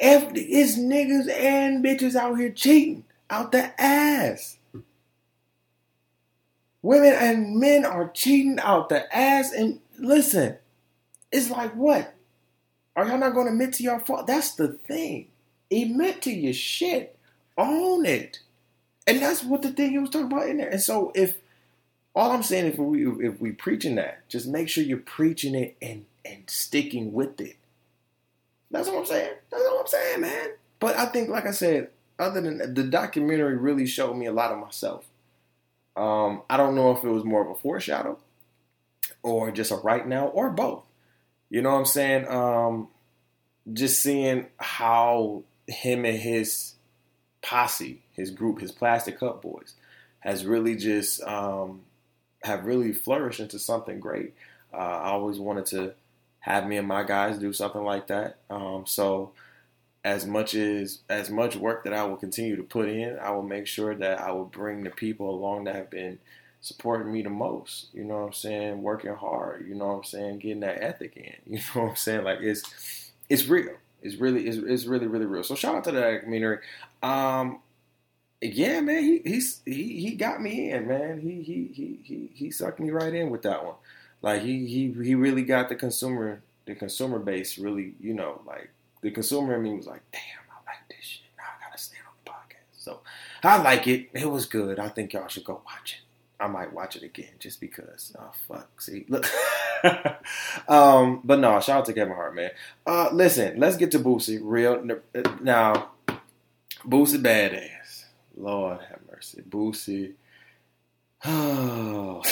If it's niggas and bitches out here cheating out the ass. Women and men are cheating out the ass. And listen, it's like what? Are y'all not going to admit to your fault? That's the thing. Admit to your shit. Own it. And that's what the thing he was talking about in there. And so if all I'm saying if we if we preaching that, just make sure you're preaching it and and sticking with it. That's what I'm saying. That's what I'm saying, man. But I think, like I said, other than the documentary, really showed me a lot of myself. Um, I don't know if it was more of a foreshadow or just a right now or both. You know what I'm saying? Um, just seeing how him and his posse, his group, his Plastic Cup Boys, has really just um, have really flourished into something great. Uh, I always wanted to have me and my guys do something like that. Um, so as much as as much work that I will continue to put in, I will make sure that I will bring the people along that have been supporting me the most. You know what I'm saying? Working hard. You know what I'm saying? Getting that ethic in. You know what I'm saying? Like it's it's real. It's really it's, it's really really real. So shout out to that documentary. Um, yeah, man, he he's he he got me in, man. He he he he he sucked me right in with that one. Like he he he really got the consumer the consumer base really, you know, like the consumer in me was like, damn, I like this shit. Now I gotta stand on the podcast. So I like it. It was good. I think y'all should go watch it. I might watch it again just because. Oh fuck. See, look. um, but no, shout out to Kevin Hart, man. Uh, listen, let's get to Boosie. Real now, Boosie badass. Lord have mercy, Boosie. Oh,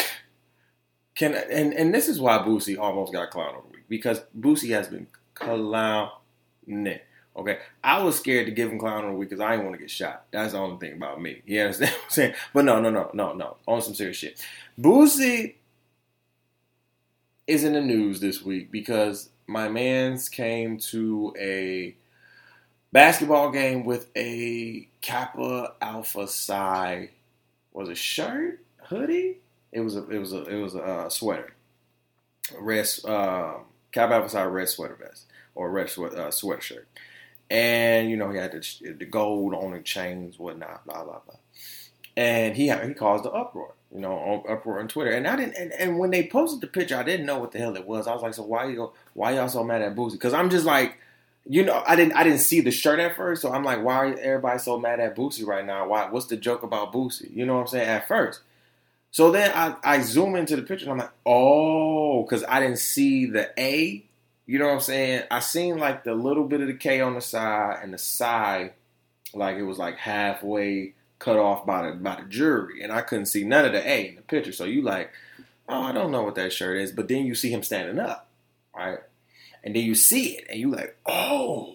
can and and this is why Boosie almost got clown over week because Boosie has been clown Okay, I was scared to give him clown on the week because I didn't want to get shot. That's the only thing about me. You understand what I'm saying? But no, no, no, no, no. On some serious shit. Boosie is in the news this week because my man's came to a basketball game with a Kappa Alpha Psi was a shirt, hoodie. It was a it was a it was a uh, sweater, red uh, Kappa Alpha Psi red sweater vest or red sweat, uh, sweatshirt. And, you know, he had the, the gold on the chains, whatnot, blah, blah, blah. And he he caused the uproar, you know, uproar on Twitter. And I didn't, and, and when they posted the picture, I didn't know what the hell it was. I was like, so why you why y'all so mad at Boosie? Because I'm just like, you know, I didn't I didn't see the shirt at first, so I'm like, why are everybody so mad at Boosie right now? Why? What's the joke about Boosie? You know what I'm saying? At first, so then I I zoom into the picture and I'm like, oh, because I didn't see the A you know what I'm saying? I seen like the little bit of the K on the side and the side, like it was like halfway cut off by the by the jury, and I couldn't see none of the A in the picture. So you like, oh, I don't know what that shirt is, but then you see him standing up, right? And then you see it, and you like, oh.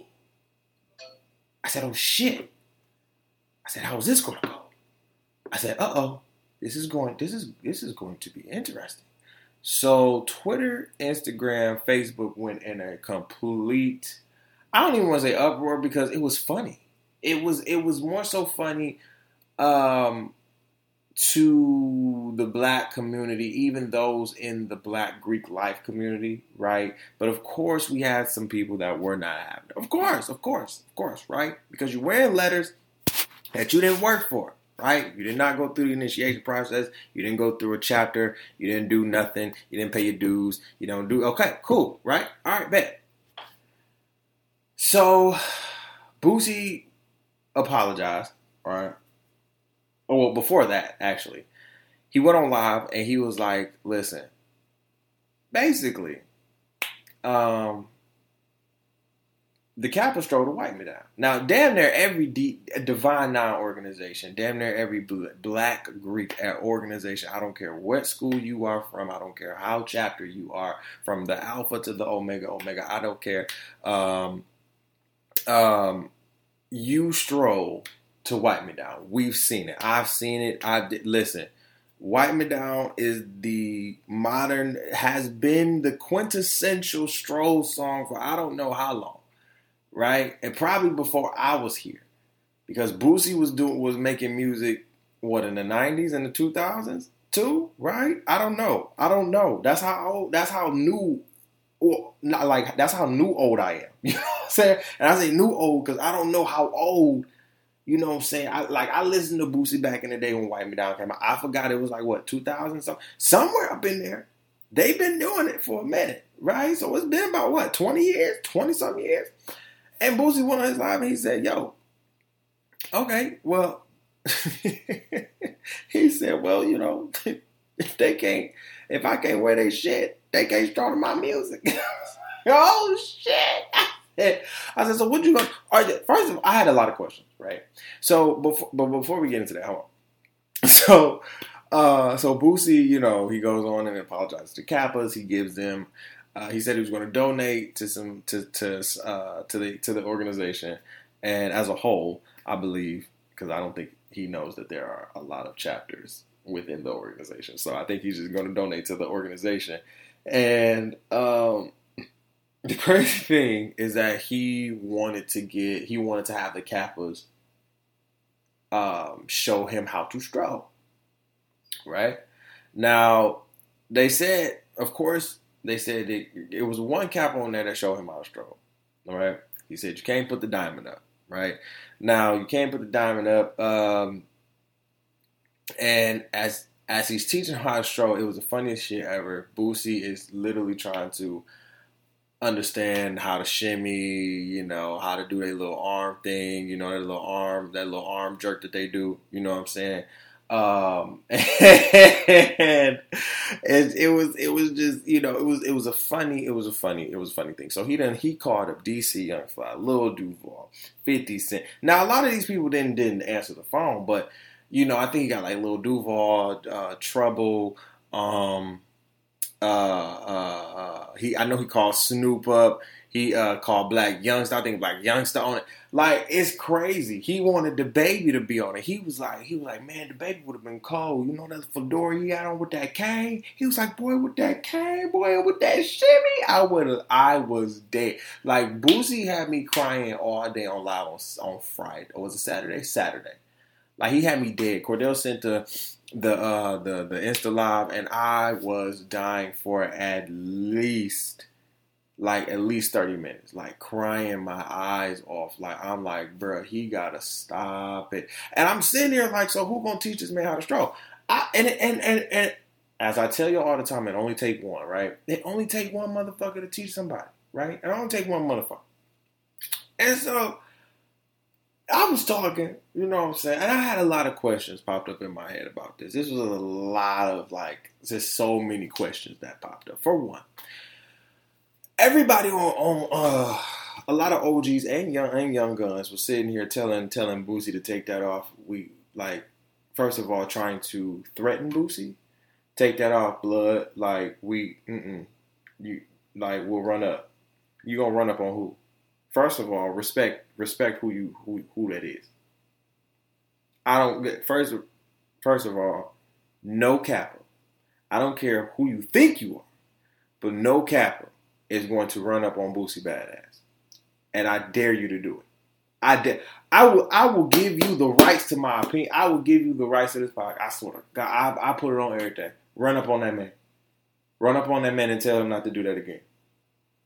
I said, oh shit. I said, how's this gonna go? I said, uh oh, this is going, this is this is going to be interesting. So Twitter, Instagram, Facebook went in a complete I don't even want to say uproar because it was funny. It was it was more so funny um, to the black community, even those in the black Greek life community, right? But of course, we had some people that were not happy. Of course, of course, of course, right? Because you're wearing letters that you didn't work for right? You did not go through the initiation process. You didn't go through a chapter. You didn't do nothing. You didn't pay your dues. You don't do okay, cool, right? All right, bet. So Boosie apologized, right? Oh well, before that, actually. He went on live and he was like, listen, basically, um, the Kappa stroll to wipe me down. Now, damn near every D, Divine Nine organization, damn near every Black Greek organization, I don't care what school you are from, I don't care how chapter you are, from the Alpha to the Omega, Omega, I don't care. Um, um, you stroll to wipe me down. We've seen it. I've seen it. I did. Listen, Wipe Me Down is the modern, has been the quintessential stroll song for I don't know how long right? And probably before I was here, because Boosie was doing was making music what in the nineties and the two thousands too, right? I don't know. I don't know. That's how old. That's how new. Or not like that's how new old I am. You know what I'm saying? And I say new old because I don't know how old. You know what I'm saying? I like I listened to Boosie back in the day when Wipe Me Down came out. I forgot it was like what 2000 something. Somewhere up in there. They've been doing it for a minute, right? So it's been about what 20 years, 20 some years. And Boosie went on his live and he said, "Yo, okay, well." he said, "Well, you know, if they can't, if I can't wear their shit, they can't start my music." oh shit! I said, "So what you going?" First of all, I had a lot of questions, right? So before, but before we get into that, hold on. So, uh, so Boosie, you know, he goes on and apologizes to Kappas. He gives them. Uh, he said he was going to donate to some to to uh, to the to the organization, and as a whole, I believe because I don't think he knows that there are a lot of chapters within the organization. So I think he's just going to donate to the organization. And um, the crazy thing is that he wanted to get, he wanted to have the Kappas um, show him how to stroll. Right now, they said, of course, they said it, it was one cap on there that showed him how to stroll. All right, he said you can't put the diamond up. Right now, you can't put the diamond up. Um, and as as he's teaching how to stroll, it was the funniest shit ever. Boosie is literally trying to understand how to shimmy, you know, how to do their little arm thing, you know, that little arm, that little arm jerk that they do, you know what I'm saying? Um, and it, it, was it was just you know it was it was a funny it was a funny it was funny thing. So he done he called up DC Young Fly, Lil Duval, Fifty Cent. Now a lot of these people didn't didn't answer the phone, but you know I think he got like Lil Duval, uh, Trouble. Um, uh, uh, uh, he I know he called Snoop up. He uh, called Blac Youngsta. I think Blac Youngsta on it. Like it's crazy. He wanted DaBaby to be on it. He was like, he was like, man, DaBaby would have been cold. You know that fedora he got on with that cane. He was like, boy, with that cane, boy, with that shimmy. I would. I was dead. Like Boosie had me crying all day on live on, on Friday. Or was it Saturday? Saturday. Like he had me dead. Cordell sent the the uh the the Insta live, and I was dying for at least like at least 30 minutes, like crying my eyes off. Like I'm like, bro, he gotta stop it. And I'm sitting here like, so who gonna teach this man how to stroke? I, and, and and and as I tell you all the time, it only take one, right? It only take one motherfucker to teach somebody, right? and It only take one motherfucker. And so I was talking, you know what I'm saying? And I had a lot of questions popped up in my head about this. This was a lot of like, just so many questions that popped up. For one, everybody on, on uh, a lot of OGs and young and young guns was sitting here telling telling Boosie to take that off. We like first of all trying to threaten Boosie, take that off, blood. Like we, mm you like we'll run up. You gonna run up on who? First of all, respect respect who you who who that is. I don't get first. First of all, no kappa. I don't care who you think you are, but no kappa is going to run up on Boosie Badass, and I dare you to do it. I dare. I will. I will give you the rights to my opinion. I will give you the rights to this podcast. I swear to God, I, I put it on everything. Run up on that man. Run up on that man and tell him not to do that again.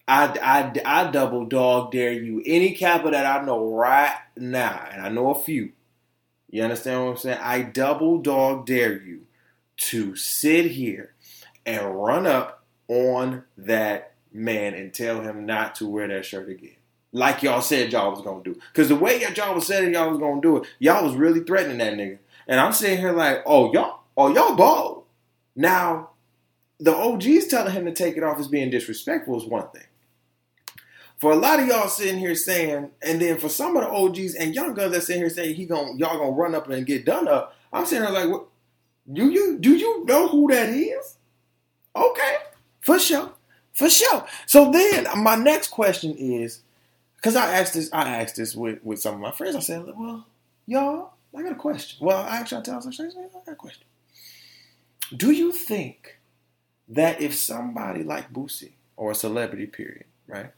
I, I, I double dog dare you. Any kappa that I know right now, and I know a few. You understand what I'm saying? I double dog dare you to sit here and run up on that man and tell him not to wear that shirt again. Like y'all said y'all was gonna do. Cause the way y'all was saying y'all was gonna do it, y'all was really threatening that nigga. And I'm sitting here like, oh y'all, oh y'all bold. Now, the OGs telling him to take it off as being disrespectful is one thing. For a lot of y'all sitting here saying, and then for some of the OGs and young guns that sitting here saying he gonna y'all gonna run up and get done up, I'm sitting here like, what? Do you do you know who that is? Okay, for sure. For sure. So then my next question is, because I asked this, I asked this with, with some of my friends. I said, well, y'all, I got a question. Well, actually, I tell some I got a question. Do you think that if somebody like Boosie or a celebrity, period, right,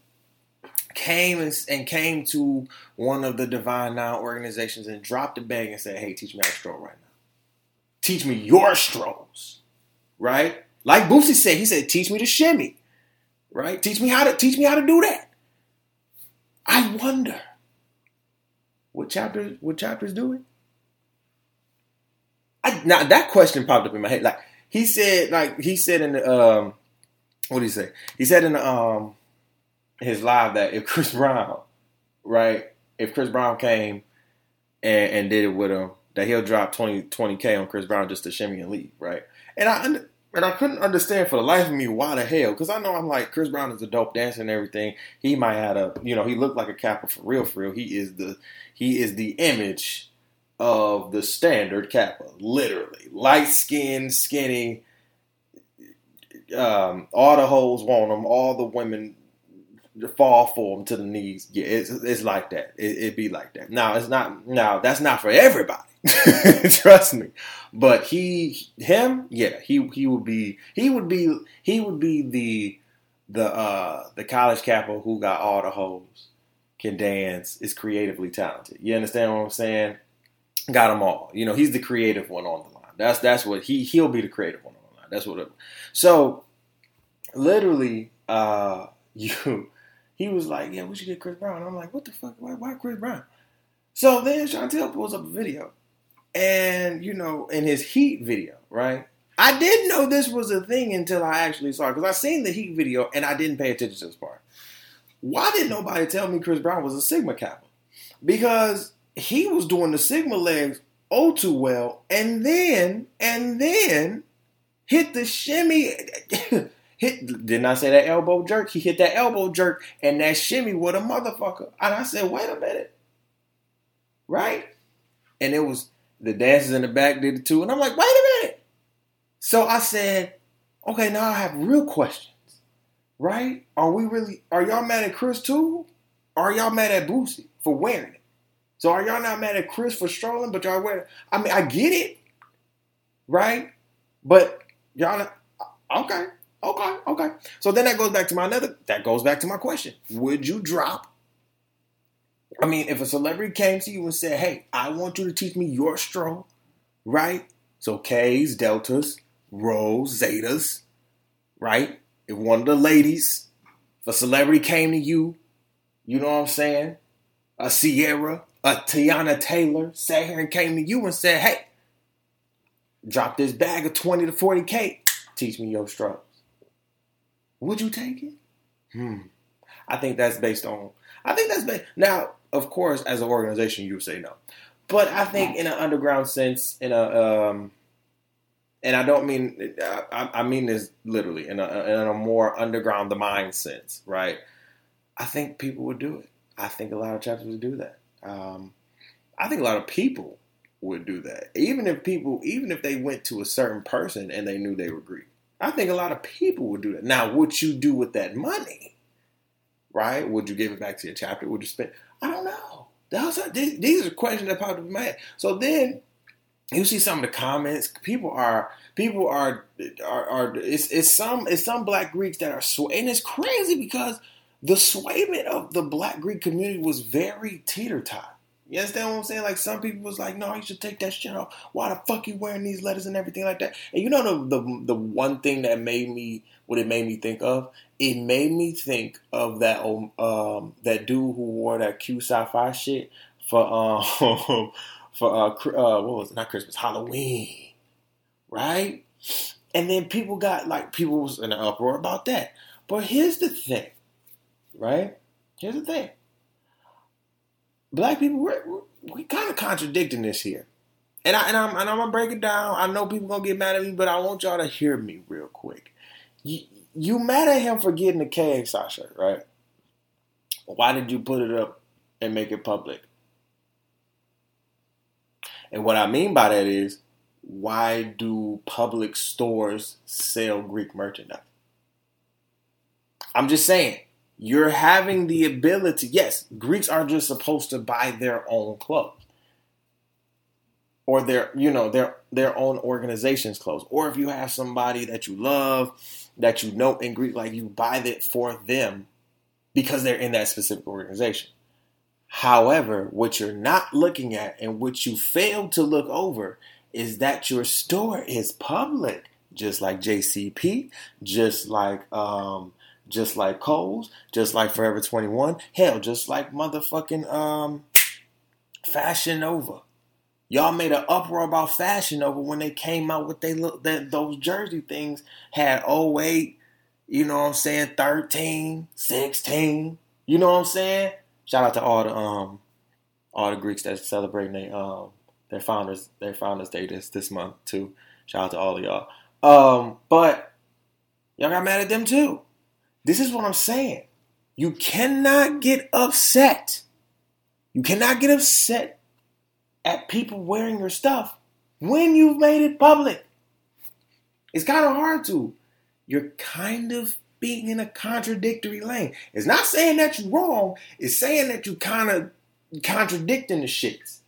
came and, and came to one of the Divine Nine organizations and dropped a bag and said, "Hey, teach me how to stroll right now. Teach me your strolls." Right? Like Boosie said, he said, "Teach me to shimmy." Right? Teach me how to teach me how to do that. I wonder what chapter what chapter's doing. I, now that question popped up in my head. Like he said, like he said in the um, what did he say? He said in the um his live that if Chris Brown, right, if Chris Brown came and, and did it with him, that he'll drop 20 k on Chris Brown just to shimmy and leave, right? And I and I couldn't understand for the life of me why the hell, because I know I'm like Chris Brown is a dope dancer and everything. He might have a, you know, he looked like a Kappa for real, for real. He is the he is the image of the standard Kappa, literally light skinned, skinny. Um, all the hoes want him. All the women fall for him to the knees. Yeah, it's, it's like that. It, it be like that. Now it's not. Now that's not for everybody. Trust me. But he, him, yeah, he he would be he would be he would be the the uh the college Kappa who got all the hoes, can dance, is creatively talented. You understand what I'm saying? Got them all. You know, he's the creative one on the line. That's that's what he he'll be the creative one on the line. That's what. It, so literally, uh, you he was like, yeah, we should get Chris Brown. I'm like, what the fuck? Why, why Chris Brown? So then Chantel pulls up a video, and you know, in his Heat video, right? I didn't know this was a thing until I actually saw it because I seen the Heat video and I didn't pay attention to this part. Why didn't nobody tell me Chris Brown was a Sigma Kappa? Because he was doing the Sigma legs oh too well, and then and then hit the shimmy. hit didn't I say that elbow jerk? He hit that elbow jerk and that shimmy with a motherfucker. And I said, wait a minute. Right? And it was the dancers in the back did it too. And I'm like, wait a minute. So I said, okay, now I have real questions. Right? Are we really are y'all mad at Chris too? Are y'all mad at Boosie for wearing it? So are y'all not mad at Chris for strolling, but y'all wear I mean, I get it. Right? But y'all okay. Okay, okay. So then that goes back to my another. That goes back to my question: Would you drop? I mean, if a celebrity came to you and said, "Hey, I want you to teach me your stroll," right? So K's, deltas, rhos, zetas, right? If one of the ladies, if a celebrity came to you, you know what I'm saying? A Ciara, a Teyana Taylor sat here and came to you and said, "Hey, drop this bag of 20 to 40k. Teach me your stroke." Would you take it? Hmm. I think that's based on. I think that's based. Now, of course, as an organization, you would say no, but I think in an underground sense, in a um, and I don't mean I, I mean this literally in a, in a more underground the mind sense, right? I think people would do it. I think a lot of chapters would do that. Um, I think a lot of people would do that, even if people, even if they went to a certain person and they knew they were Greek. I think a lot of people would do that. Now, what you do with that money, right? Would you give it back to your chapter? Would you spend? I don't know. Those are, these, are questions that pop up in my head. So then you see some of the comments. People are people are are, are it's, it's some it's some black Greeks that are sway, and it's crazy because the swayment of the black Greek community was very teeter tot. You understand what I'm saying? Like some people was like, no, you should take that shit off. Why the fuck you wearing these letters and everything like that? And you know the the the one thing that made me what it made me think of? It made me think of that um that dude who wore that Q Psi Phi shit for um for uh, uh what was it? Not Christmas, Halloween, right? And then people got like people was in an uproar about that. But here's the thing, right? Here's the thing black people, we're, we're, we kind of contradicting this here. And, I, and, I'm, and I'm going to break it down. I know people going to get mad at me, but I want y'all to hear me real quick. You, mad at him for getting the KXI shirt, right? Why did you put it up and make it public? And what I mean by that is, why do public stores sell Greek merchandise? I'm just saying, you're having the ability. Yes, Greeks aren't just supposed to buy their own clothes. Or their, you know, their their own organization's clothes. Or if you have somebody that you love, that you know in Greek, like you buy that for them because they're in that specific organization. However, what you're not looking at and what you fail to look over is that your store is public, just like JCP, just like um, just like Kohl's, just like Forever 21, hell, just like motherfucking um, Fashion Nova. Y'all made an uproar about Fashion Nova when they came out with they look that those jersey things had 08, you know what I'm saying, 13, 16. You know what I'm saying? Shout out to all the um all the Greeks that's celebrating their um their founders their founders day this this month too. Shout out to all of y'all. Um, but y'all got mad at them too. This is what I'm saying. You cannot get upset. You cannot get upset at people wearing your stuff when you've made it public. It's kind of hard to. You're kind of being in a contradictory lane. It's not saying that you're wrong, it's saying that you kind of contradicting the shits.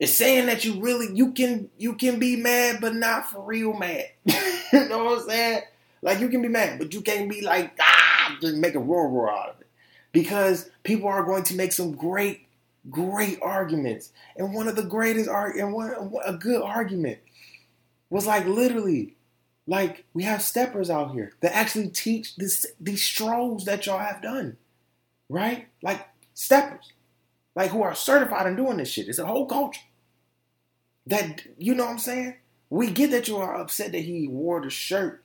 It's saying that you really you can you can be mad but not for real mad. you know what I'm saying? Like you can be mad, but you can't be like ah just make a roar roar out of it. Because people are going to make some great, great arguments. And one of the greatest art and one a good argument was like literally like we have steppers out here that actually teach this these strolls that y'all have done. Right? Like steppers. Like who are certified in doing this shit. It's a whole culture. That you know what I'm saying? We get that you are upset that he wore the shirt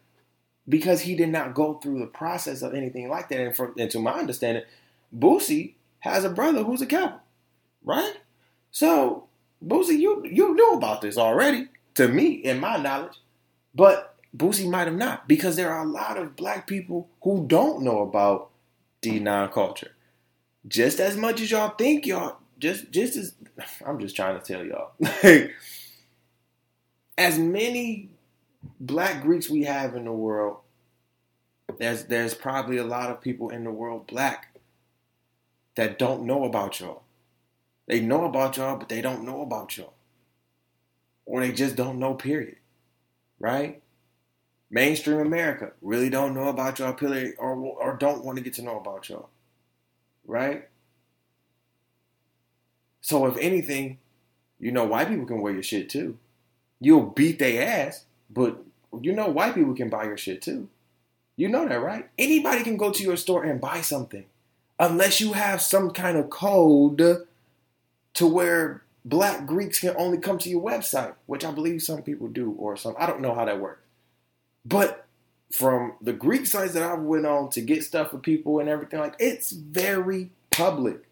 because he did not go through the process of anything like that. And, from, and to my understanding, Boosie has a brother who's a Kappa, right? So Boosie, you you knew about this already, to me, in my knowledge, but Boosie might have not because there are a lot of black people who don't know about D9 culture, just as much as y'all think y'all. Just just as I'm just trying to tell y'all, as many black Greeks we have in the world, there's there's probably a lot of people in the world black that don't know about y'all. They know about y'all, but they don't know about y'all. Or they just don't know, period. Right? Mainstream America really don't know about y'all, period, or, or don't want to get to know about y'all. Right? So if anything, you know, white people can wear your shit too. You'll beat their ass, but you know white people can buy your shit too. You know that, right? Anybody can go to your store and buy something. Unless you have some kind of code to where black Greeks can only come to your website, which I believe some people do, or some I don't know how that works. But from the Greek sites that I went on to get stuff for people and everything like it's very public.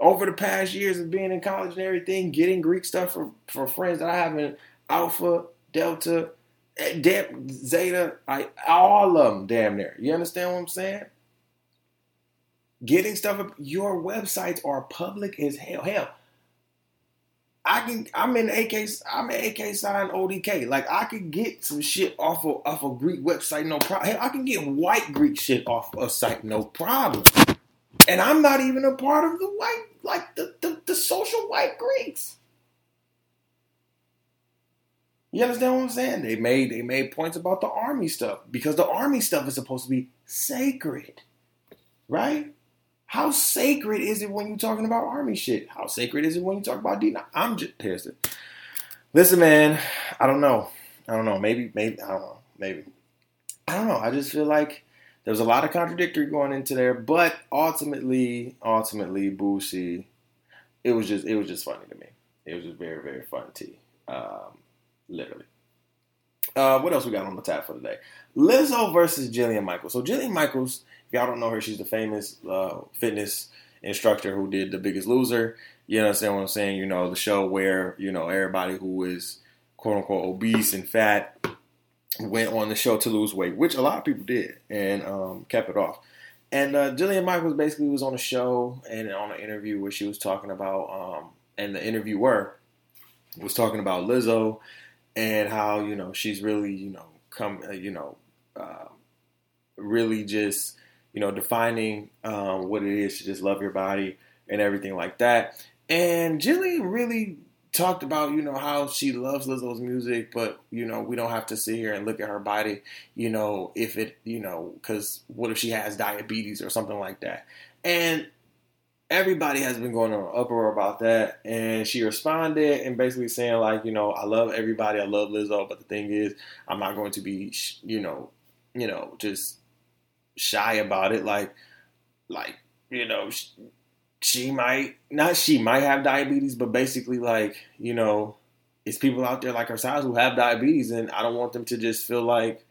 Over the past years of being in college and everything, getting Greek stuff for, for friends that I have in Alpha, Delta, eh, damn, Zeta, I, all of them damn near. You understand what I'm saying? Getting stuff up, your websites are public as hell. Hell, I can. I'm in AK. I'm AK Psi ODK. Like I could get some shit off of off a Greek website, no problem. Hell, I can get white Greek shit off a site, no problem. And I'm not even a part of the white, like the the, the social white Greeks. You understand what I'm saying? They made they made points about the army stuff because the army stuff is supposed to be sacred, right? How sacred is it when you're talking about army shit? How sacred is it when you talk about? I'm just pissed. Listen, man, I don't know. I don't know. Maybe, maybe I don't know. Maybe I don't know. I just feel like there's a lot of contradictory going into there, but ultimately, ultimately, Boosie, it was just it was just funny to me. It was just very very fun to um, literally. Uh, what else we got on the tap for today? Lizzo versus Jillian Michaels. So Jillian Michaels, y'all don't know her, she's the famous uh, fitness instructor who did The Biggest Loser. You understand what I'm saying? You know the show where you know everybody who is quote unquote obese and fat went on the show to lose weight, which a lot of people did and um, kept it off. And uh, Jillian Michaels basically was on a show and on an interview where she was talking about, um, and the interviewer was talking about Lizzo and how you know she's really you know come uh, you know uh, really just you know defining um, what it is to just love your body and everything like that. And Jillian really talked about, you know, how she loves Lizzo's music, but you know, we don't have to sit here and look at her body, you know, if it, you know, because what if she has diabetes or something like that? And everybody has been going on an uproar about that, and she responded and basically saying like, you know, I love everybody, I love Lizzo, but the thing is, I'm not going to be, you know, you know, just shy about it, like, like, you know. She, she might not she might have diabetes, but basically like, you know, it's people out there like size who have diabetes and I don't want them to just feel like,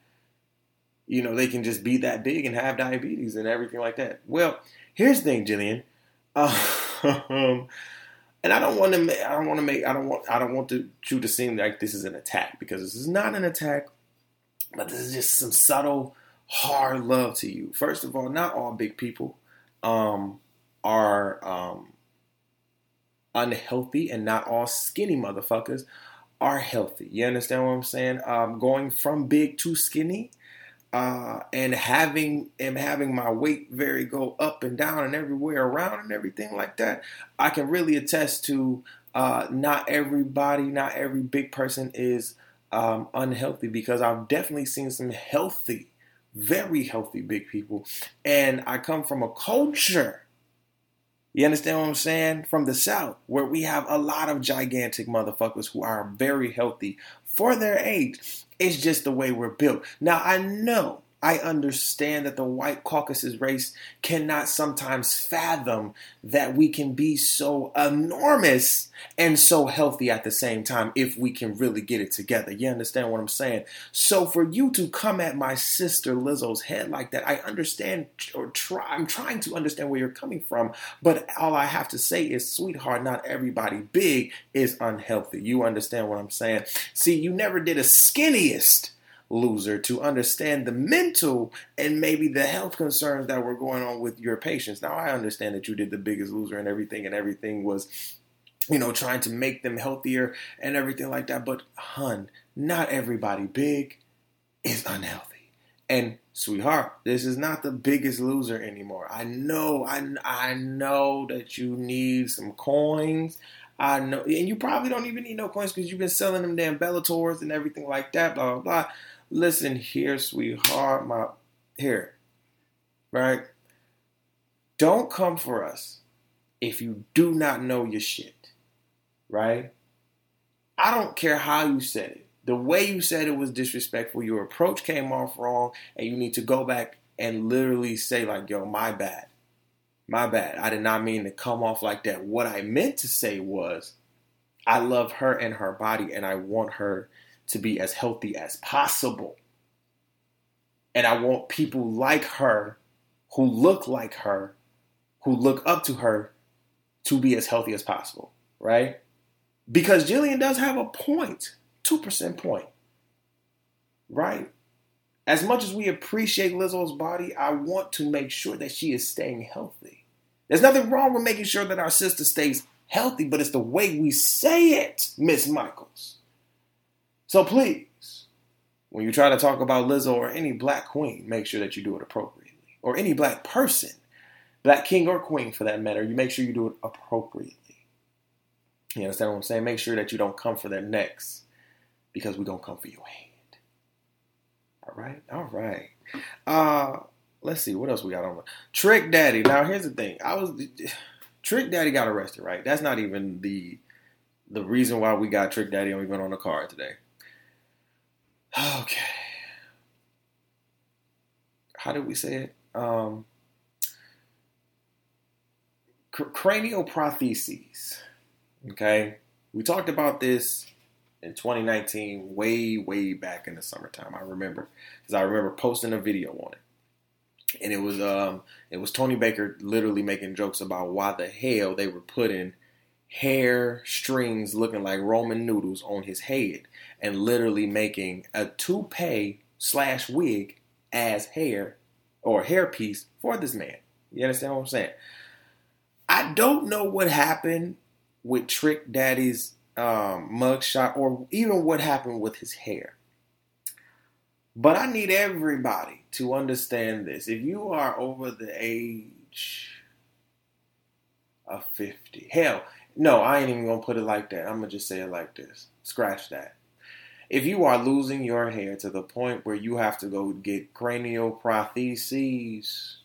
you know, they can just be that big and have diabetes and everything like that. Well, here's the thing, Jillian. Um, and I don't want to make I don't want to make I don't want I don't want to, you to seem like this is an attack because this is not an attack, but this is just some subtle hard love to you. First of all, not all big people. Um, are um, unhealthy and not all skinny motherfuckers are healthy. You understand what I'm saying? Um, going from big to skinny uh, and having and having my weight vary go up and down and everywhere around and everything like that, I can really attest to uh, not everybody, not every big person is um, unhealthy because I've definitely seen some healthy, very healthy big people, and I come from a culture you understand what I'm saying? From the South, where we have a lot of gigantic motherfuckers who are very healthy for their age. It's just the way we're built. Now, I know I understand that the white Caucasus race cannot sometimes fathom that we can be so enormous and so healthy at the same time if we can really get it together. You understand what I'm saying? So for you to come at my sister Lizzo's head like that, I understand or try I'm trying to understand where you're coming from, but all I have to say is sweetheart, not everybody big is unhealthy. You understand what I'm saying? See, you never did a skinniest loser to understand the mental and maybe the health concerns that were going on with your patients. Now, I understand that you did the biggest loser and everything, and everything was, you know, trying to make them healthier and everything like that. But, hun, not everybody big is unhealthy. And sweetheart, this is not the biggest loser anymore. I know, I, I know that you need some coins. I know, and you probably don't even need no coins because you've been selling them damn Bellators and everything like that, blah blah blah. Listen here, sweetheart, my here, right? Don't come for us if you do not know your shit, right? I don't care how you said it. The way you said it was disrespectful. Your approach came off wrong, and you need to go back and literally say, like, yo, my bad. My bad. I did not mean to come off like that. What I meant to say was, I love her and her body, and I want her to be as healthy as possible. And I want people like her, who look like her, who look up to her, to be as healthy as possible, right? Because Jillian does have a point, 2% point, right? As much as we appreciate Lizzo's body, I want to make sure that she is staying healthy. There's nothing wrong with making sure that our sister stays healthy, but it's the way we say it, Miss Michaels. So please, when you try to talk about Lizzo or any black queen, make sure that you do it appropriately. Or any black person, black king or queen for that matter, you make sure you do it appropriately. You understand what I'm saying? Make sure that you don't come for their necks because we don't come for your hand. All right, all right. Uh, let's see what else we got on. Trick Daddy. Now here's the thing. I was Trick Daddy got arrested, right? That's not even the the reason why we got Trick Daddy we went on the car today. Okay. How did we say it? Um, cr- cranioprotheses. Okay. We talked about this in 2019, way, way back in the summertime. I remember because I remember posting a video on it, and it was um, it was Tony Baker literally making jokes about why the hell they were putting hair strings looking like Roman noodles on his head and literally making a toupee slash wig as hair or hairpiece for this man. You understand what I'm saying? I don't know what happened with Trick Daddy's um, mugshot or even what happened with his hair. But I need everybody to understand this. If you are over the age of 50, hell, No, I ain't even gonna put it like that. I'm gonna just say it like this. Scratch that. If you are losing your hair to the point where you have to go get cranial prostheses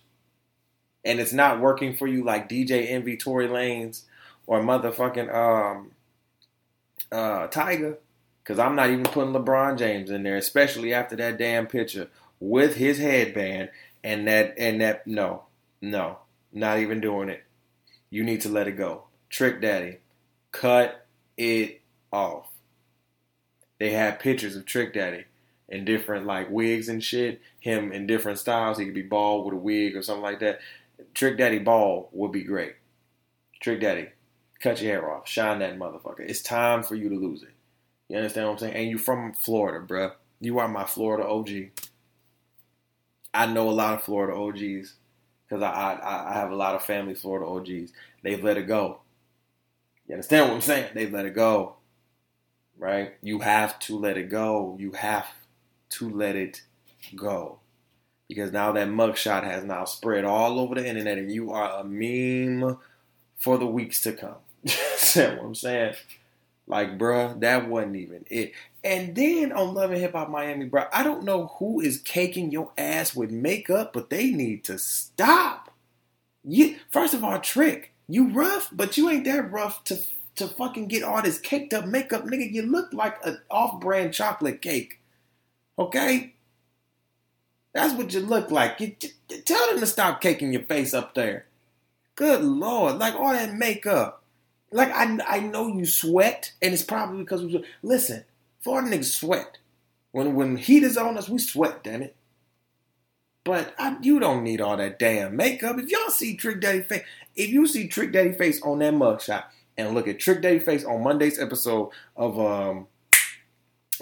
and it's not working for you like DJ Envy Tory Lanez or motherfucking um uh Tiger, because I'm not even putting LeBron James in there, especially after that damn picture with his headband and that and that no, no, not even doing it. You need to let it go. Trick Daddy, cut it off. They had pictures of Trick Daddy in different like wigs and shit. Him in different styles. He could be bald with a wig or something like that. Trick Daddy bald would be great. Trick Daddy, cut your hair off. Shine that motherfucker. It's time for you to lose it. You understand what I'm saying? And you from Florida, bruh. You are my Florida OG. I know a lot of Florida OGs because I, I I have a lot of family Florida OGs. They've let it go. You understand what I'm saying? They've let it go. Right? You have to let it go. You have to let it go. Because now that mugshot has now spread all over the internet and you are a meme for the weeks to come. See what I'm saying? Like, bruh, that wasn't even it. And then on Love and Hip Hop Miami, bruh, I don't know who is caking your ass with makeup, but they need to stop. You, first of all, Trick, you rough, but you ain't that rough to to fucking get all this caked up makeup, nigga. You look like an off-brand chocolate cake. Okay? That's what you look like. You, you, tell them to stop caking your face up there. Good lord, like all that makeup. Like I, I know you sweat, and it's probably because we listen. Florida niggas sweat. When when heat is on us, we sweat. Damn it. But I, you don't need all that damn makeup. If y'all see Trick Daddy face, if you see Trick Daddy face on that mugshot, and look at Trick Daddy face on Monday's episode of um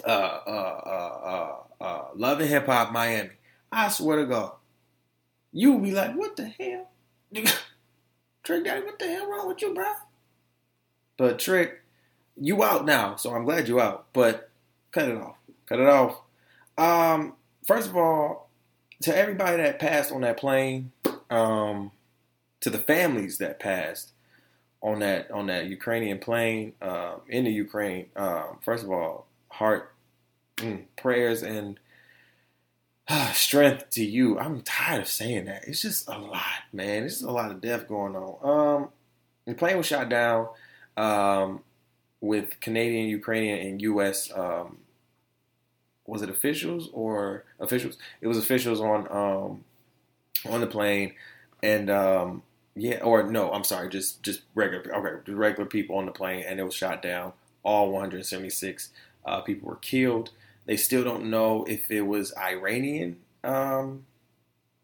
uh uh uh uh, uh Love and Hip Hop Miami, I swear to God, you will be like, what the hell? Trick Daddy, what the hell wrong with you, bro? But Trick, you out now, so I'm glad you out. But cut it off. Cut it off. Um, first of all, to everybody that passed on that plane, um, to the families that passed on that on that Ukrainian plane um, in the Ukraine. Um, first of all, heart mm, prayers and uh, strength to you. I'm tired of saying that. It's just a lot, man. It's a lot of death going on. Um, the plane was shot down um, with Canadian, Ukrainian, and U.S. Um, was it officials or officials? It was officials on um, on the plane, and um, yeah, or no, I'm sorry, just just regular, okay, regular people on the plane, and it was shot down. All 176 uh, people were killed. They still don't know if it was Iranian, um,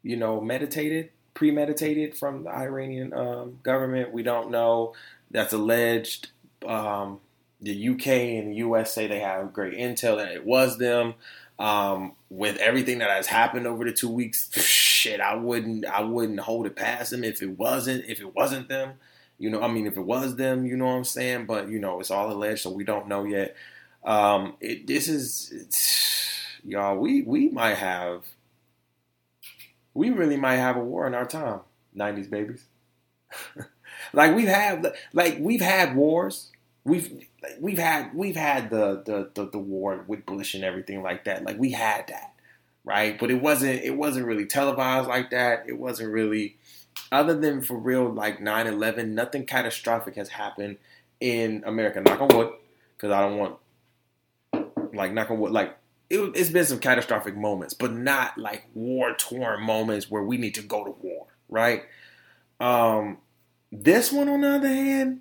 you know, meditated, premeditated from the Iranian um, government. We don't know. That's alleged. Um, the UK and the US say they have great intel that it was them. Um, with everything that has happened over the two weeks, shit, I wouldn't, I wouldn't hold it past them if it wasn't, if it wasn't them. You know, I mean, if it was them, you know what I'm saying. But you know, it's all alleged, so we don't know yet. Um, it, this is, y'all. We we might have, we really might have a war in our time. '90s babies. like we've had, like we've had wars. We've we've had we've had the, the the the war with Bush and everything like that. Like we had that, right? But it wasn't it wasn't really televised like that. It wasn't really other than for real like 9-11, nothing catastrophic has happened in America. Knock on wood, because I don't want like knock on wood, like it, has been some catastrophic moments, but not like war torn moments where we need to go to war, right? Um, this one, on the other hand,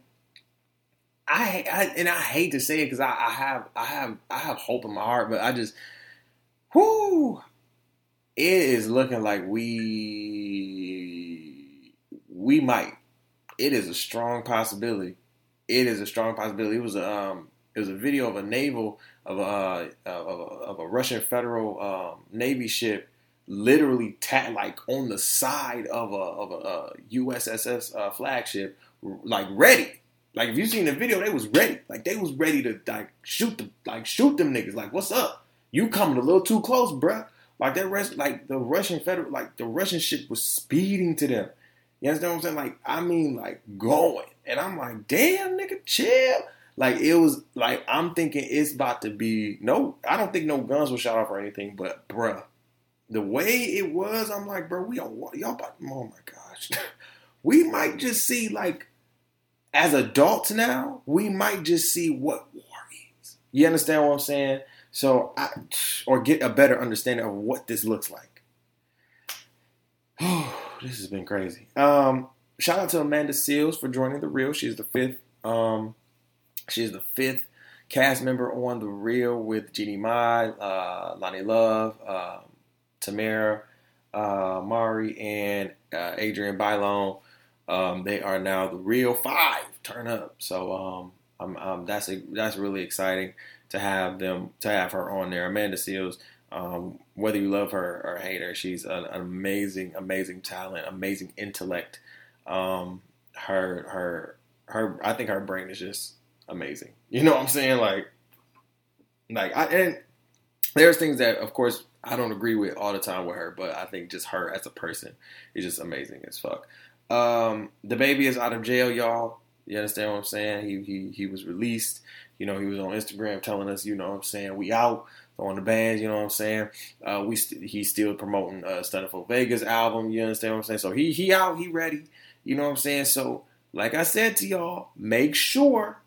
I, I and I hate to say it because I, I, have I have I have hope in my heart, but I just, whoo, it is looking like we we might. It is a strong possibility. It is a strong possibility. It was a um, it was a video of a naval of a uh, of a, of a Russian Federal um, Navy ship literally tat like on the side of a of a, a USSS uh, flagship, like ready like if you seen the video, they was ready. Like they was ready to like shoot them, like shoot them niggas. Like what's up? You coming a little too close, bruh. Like that rest, like the Russian federal, like the Russian ship was speeding to them. You understand what I'm saying? Like I mean, like going. and I'm like, damn, nigga, chill. Like it was like I'm thinking it's about to be no. I don't think no guns were shot off or anything, but bruh, the way it was, I'm like, bro, we don't y'all about. Oh my gosh, we might just see like as adults now, we might just see what war is. You understand what I'm saying? So I or get a better understanding of what this looks like. Oh, this has been crazy. Um, shout out to Amanda Seales for joining the Real. She's the fifth. Um, she's the fifth cast member on the Real with Jeannie Mai, uh, Loni Love, uh, Tamera uh, Mowry, and uh, Adrienne Bailon. Um, they are now the Real Five. Turn up. So um, I'm, I'm, that's a, that's really exciting to have them to have her on there. Amanda Seales, Um, whether you love her or hate her, she's an, an amazing, amazing talent, amazing intellect. Um, her, her, her. I think her brain is just amazing. You know what I'm saying? Like, like I and there's things that, of course, I don't agree with all the time with her, but I think just her as a person is just amazing as fuck. Um, DaBaby is out of jail, y'all. You understand what I'm saying? He he he was released. You know, he was on Instagram telling us, you know what I'm saying, we out on the bands, you know what I'm saying? Uh, we st- he's still promoting uh Stunnerful Vegas album, you understand what I'm saying? So he he out, he ready, you know what I'm saying? So like I said to y'all, make sure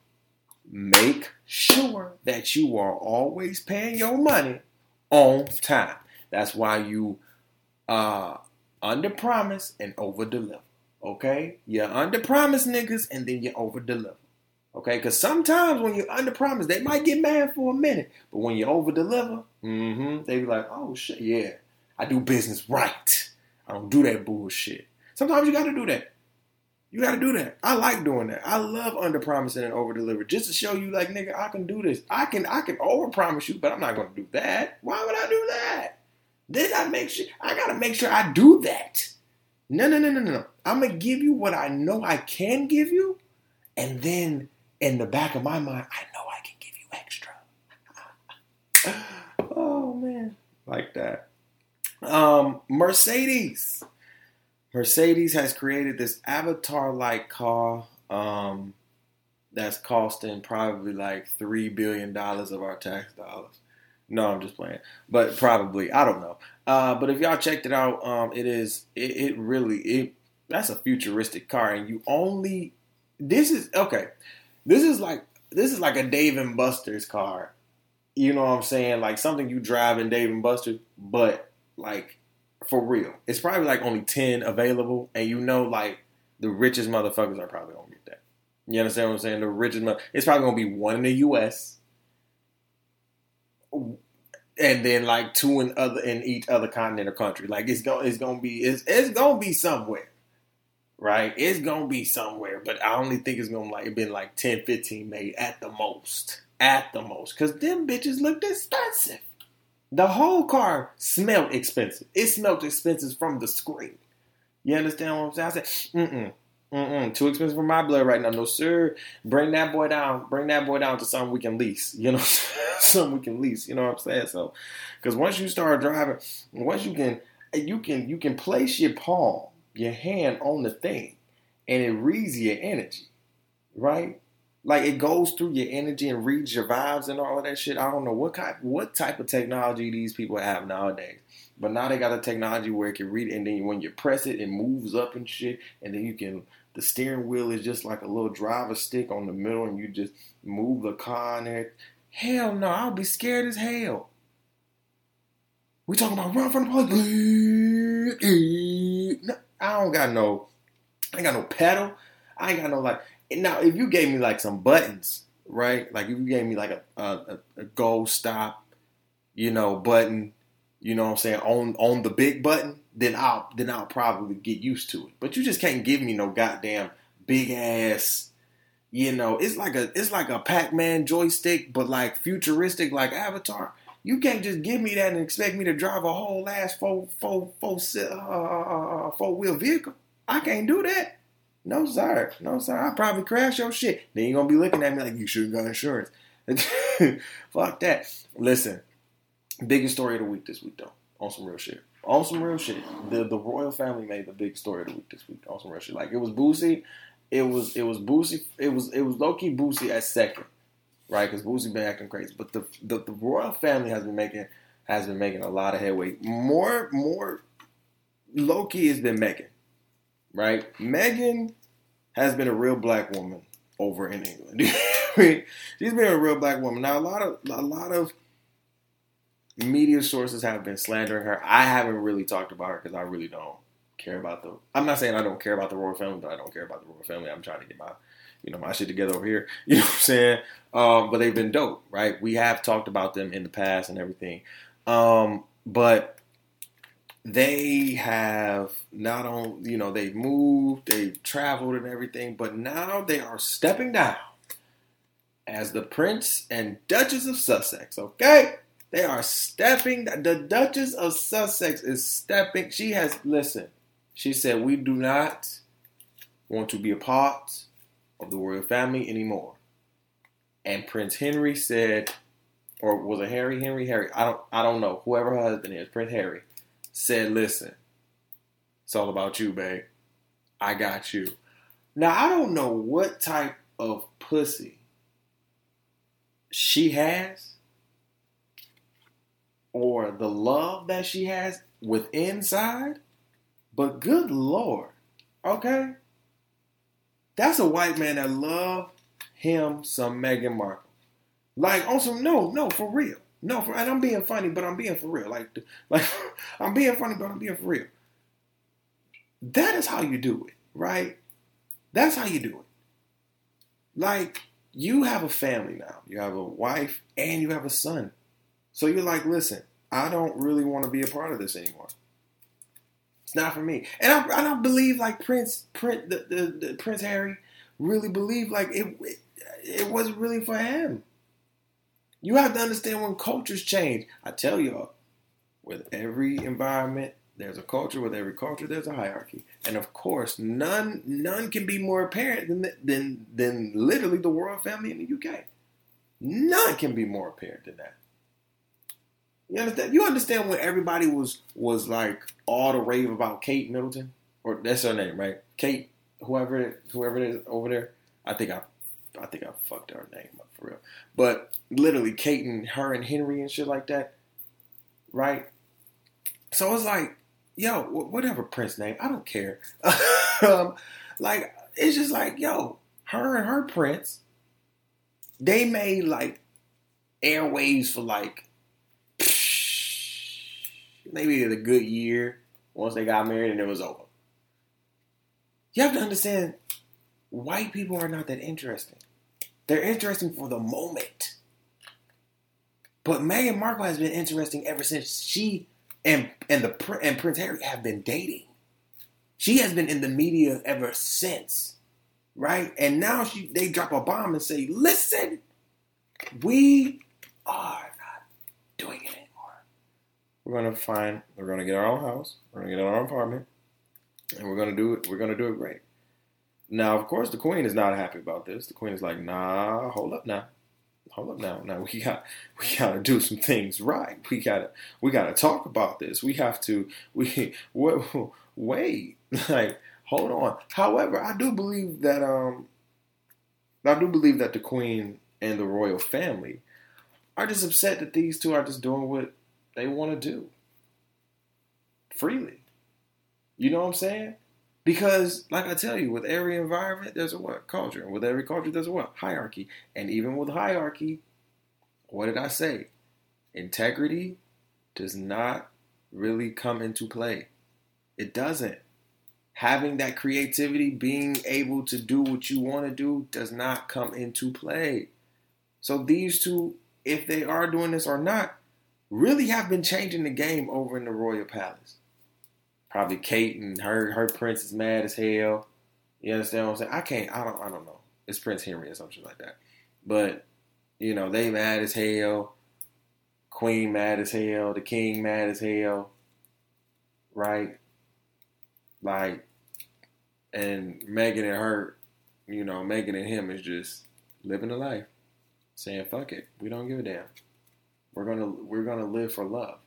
make sure that you are always paying your money on time. That's why you uh under promise and over deliver. Okay? You under promise niggas and then you over deliver. Okay? Because sometimes when you under promise, they might get mad for a minute. But when you over deliver, mm-hmm, they be like, oh shit, yeah. I do business right. I don't do that bullshit. Sometimes you gotta do that. You gotta do that. I like doing that. I love under promising and over delivering just to show you, like, nigga, I can do this. I can I can over promise you, but I'm not gonna do that. Why would I do that? Then I make sure I gotta make sure I do that. No, no, no, no, no. I'm gonna give you what I know I can give you, and then in the back of my mind, I know I can give you extra. oh man, like that. Um, Mercedes. Mercedes has created this avatar-like car um, that's costing probably like three billion dollars of our tax dollars. No, I'm just playing, but probably I don't know. Uh, but if y'all checked it out, um, it is it, it really it that's a futuristic car, and you only this is okay. This is like this is like a Dave and Buster's car. You know what I'm saying? Like something you drive in Dave and Buster's, but like for real. It's probably like only 10 available, and you know, like the richest motherfuckers are probably gonna get that. You understand what I'm saying? The richest, mo- it's probably gonna be one in the U.S. And then like two in other in each other continent or country. Like it's gonna it's gonna be it's it's gonna be somewhere, right? It's gonna be somewhere, but I only think it's gonna like been like 10, 15 made at the most, at the most, because them bitches looked expensive. The whole car smelled expensive. It smelled expensive from the screen. You understand what I'm saying? I said, mm-mm, mm-mm, too expensive for my blood right now. No, sir. Bring that boy down. Bring that boy down to something we can lease. You know, something we can lease. You know what I'm saying? So, because once you start driving, once you can, you can, you can place your palm, your hand on the thing, and it reads your energy, right? like it goes through your energy and reads your vibes and all of that shit. I don't know what kind, what type of technology these people have nowadays, but now they got a technology where it can read, it and then when you press it, it moves up and shit, and then you can. The steering wheel is just like a little driver stick on the middle, and you just move the car in there. Hell no, I'll be scared as hell. We talking about run from the police. No, I don't got no, I ain't got no pedal. I ain't got no like. Now, if you gave me like some buttons, right? Like if you gave me like a a, a go stop, you know, button, you know what I'm saying, on on the big button, then I'll then I'll probably get used to it. But you just can't give me no goddamn big ass, you know, it's like a it's like a Pac-Man joystick, but like futuristic like Avatar. You can't just give me that and expect me to drive a whole ass four four four uh, uh, uh, uh, four wheel vehicle. I can't do that. No, sir. No, sir. I probably crash your shit. Then you're gonna be looking at me like you should got insurance. Fuck that. Listen, biggest story of the week this week though. On some real shit. On some real shit. The the royal family made the big story of the week this week. On some real shit. Like it was Boosie. it was it was Boosie. It was it was low key Boosie at second, right? Because Boosie been acting crazy, but the, the the royal family has been making has been making a lot of headway. More more Loki has been Meghan, right? Meghan has been a real black woman over in England. She's been a real black woman. Now a lot of a lot of media sources have been slandering her. I haven't really talked about her because I really don't care about the. I'm not saying I don't care about the royal family, but I don't care about the royal family. I'm trying to get my, you know, my shit together over here. You know what I'm saying? Um, but they've been dope, right? We have talked about them in the past and everything, um, but they have not on. You know, they've moved, they've traveled and everything, but now they are stepping down as the Prince and Duchess of Sussex. Okay. They are stepping. The Duchess of Sussex is stepping. She has listen. She said, "We do not want to be a part of the royal family anymore." And Prince Henry said, or was it Harry? Henry? Harry? I don't. I don't know. Whoever her husband is, Prince Harry, said, "Listen, it's all about you, babe. I got you." Now I don't know what type of pussy she has or the love that she has with inside, but good lord, okay? That's a white man that love him some Meghan Markle. Like some no, no, for real. No, for, and I'm being funny, but I'm being for real. Like, like I'm being funny, but I'm being for real. That is how you do it, right? That's how you do it. Like, you have a family now. You have a wife and you have a son. So you're like, listen, I don't really want to be a part of this anymore. Not for me. And I, I don't believe like Prince, Prince, the, the, the Prince Harry really believed like it, it, it wasn't really for him. You have to understand when cultures change. I tell y'all, with every environment, there's a culture. With every culture, there's a hierarchy. And of course, none none can be more apparent than than than literally the royal family in the UK. None can be more apparent than that. You understand? You understand when everybody was was like all the rave about Kate Middleton, or that's her name, right? Kate, whoever whoever it is over there. I think I, I think I fucked her name up for real. But literally, Kate and her and Henry and shit like that, right? So it's like, yo, whatever Prince name, I don't care. um, like it's just like, yo, her and her Prince, they made like airwaves for like maybe a good year once they got married and it was over. You have to understand, white people are not that interesting. They're interesting for the moment. But Meghan Markle has been interesting ever since she and and the and Prince Harry have been dating. She has been in the media ever since, right? And now she they drop a bomb and say, "Listen, we are not doing it we're gonna find we're gonna get our own house, we're gonna get our own apartment, and we're gonna do it. We're gonna do it great. Now, of course, the queen is not happy about this. The queen is like, "Nah, hold up now, hold up now. Now we got we gotta do some things right. We gotta we gotta talk about this. We have to we wait, wait like hold on. However, I do believe that um I do believe that the queen and the royal family are just upset that these two are just doing what they want to do freely. You know what I'm saying? Because, like I tell you, with every environment, there's a what? Culture. And with every culture, there's a what? Hierarchy. And even with hierarchy, what did I say? Integrity does not really come into play. It doesn't. Having that creativity, being able to do what you want to do, does not come into play. So, these two, if they are doing this or not, really have been changing the game over in the Royal Palace. Probably Kate and her her prince is mad as hell. You understand what I'm saying? I can't. I don't. I don't know. It's Prince Henry or something like that. But you know they mad as hell. Queen mad as hell. The king mad as hell. Right. Like, and Meghan and her, you know, Meghan and him is just living the life, saying fuck it, we don't give a damn. We're gonna we're gonna live for love.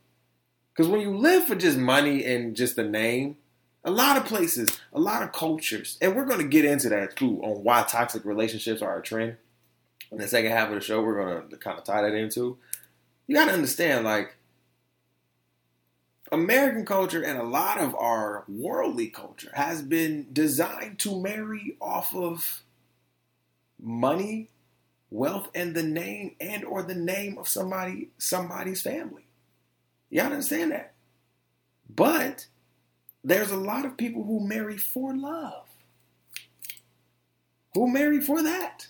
Because when you live for just money and just the name, A lot of places, a lot of cultures, and we're going to get into that too on why toxic relationships are a trend. In the second half of the show, we're going to kind of tie that into. You got to understand, like, American culture and a lot of our worldly culture has been designed to marry off of money, wealth, and the name and or the name of somebody somebody's family. Y'all understand that? But there's a lot of people who marry for love. Who marry for that.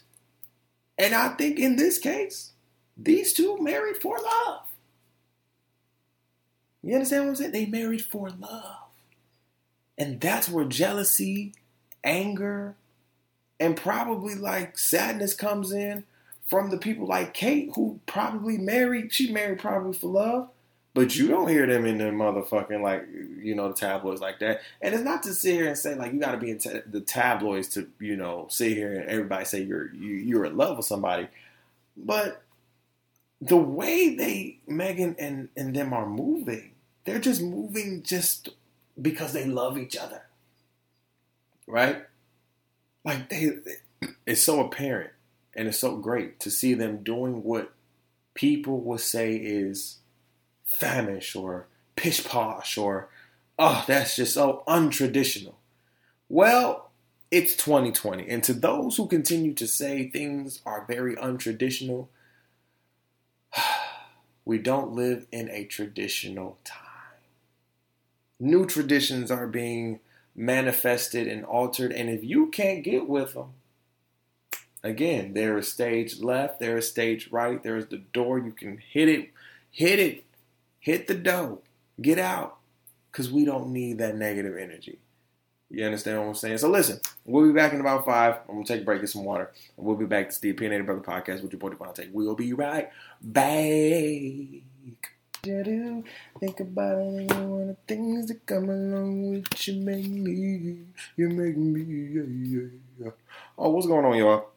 And I think in this case, these two married for love. You understand what I'm saying? They married for love. And that's where jealousy, anger, and probably like sadness comes in from the people like Kate who probably married, she married probably for love, but you don't hear them in the motherfucking like, you know, the tabloids like that. And it's not to sit here and say like you got to be in t- the tabloids to, you know, sit here and everybody say you're you, you're in love with somebody, but the way they Meghan and and them are moving, they're just moving just because they love each other, right? Like they, it's so apparent and it's so great to see them doing what people would say is famish or pish posh or oh that's just so untraditional. Well, it's 2020, and to those who continue to say things are very untraditional we don't live in a traditional time. New traditions are being manifested and altered, and if you can't get with them, again, there is stage left, there is stage right, there is the door. You can hit it, hit it, hit the door, get out, because we don't need that negative energy. You understand what I'm saying? So listen, we'll be back in about five. I'm gonna take a break, get some water. And we'll be back to the Opinionated Brother Podcast with your boy DeVonta'. We'll be right back. Do think about it, one of the things that come along with you make me, you make me, yeah, yeah, yeah. Oh, what's going on, y'all?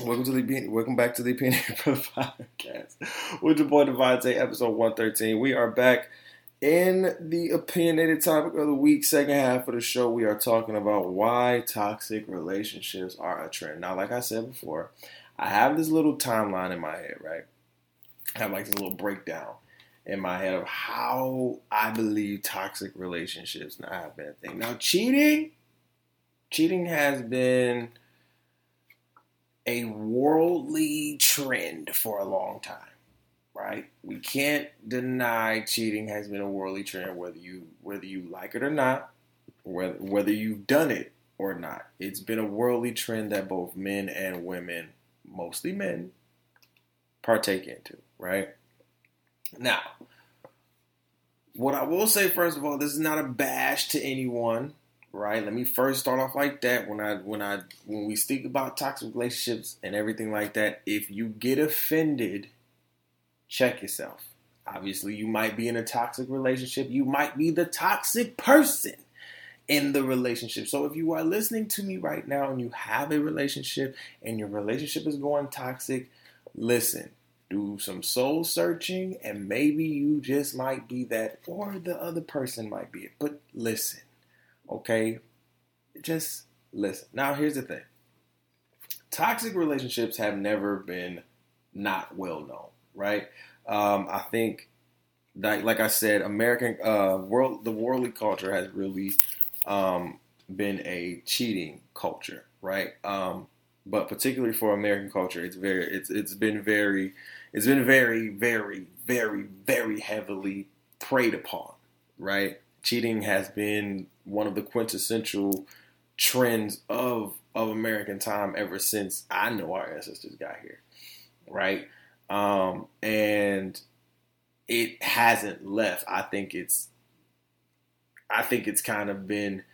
Welcome to the welcome back to the Opinion Podcast with your boy DeVonta', episode 113. We are back in the opinionated topic of the week, second half of the show, we are talking about why toxic relationships are a trend. Now, like I said before, I have this little timeline in my head, right? I have like this little breakdown in my head of how I believe toxic relationships have been a thing. Now, cheating, cheating has been a worldly trend for a long time right? We can't deny cheating has been a worldly trend, whether you whether you like it or not, whether whether you've done it or not. It's been a worldly trend that both men and women, mostly men, partake into, right? Now, what I will say first of all, this is not a bash to anyone, right? Let me first start off like that. When I when I when we speak about toxic relationships and everything like that, if you get offended check yourself. Obviously, you might be in a toxic relationship. You might be the toxic person in the relationship. So if you are listening to me right now and you have a relationship and your relationship is going toxic, listen, do some soul searching and maybe you just might be that or the other person might be it. But listen, okay? Just listen. Now, here's the thing toxic relationships have never been not well known right? Um, I think that, like I said, American uh, world, the worldly culture has really um, been a cheating culture, right? Um, but particularly for American culture, it's very, it's it's been very, it's been very, very, very, very heavily preyed upon, right? Cheating has been one of the quintessential trends of of American time ever since I know our ancestors got here, right? um, and it hasn't left. I think it's, I think it's kind of been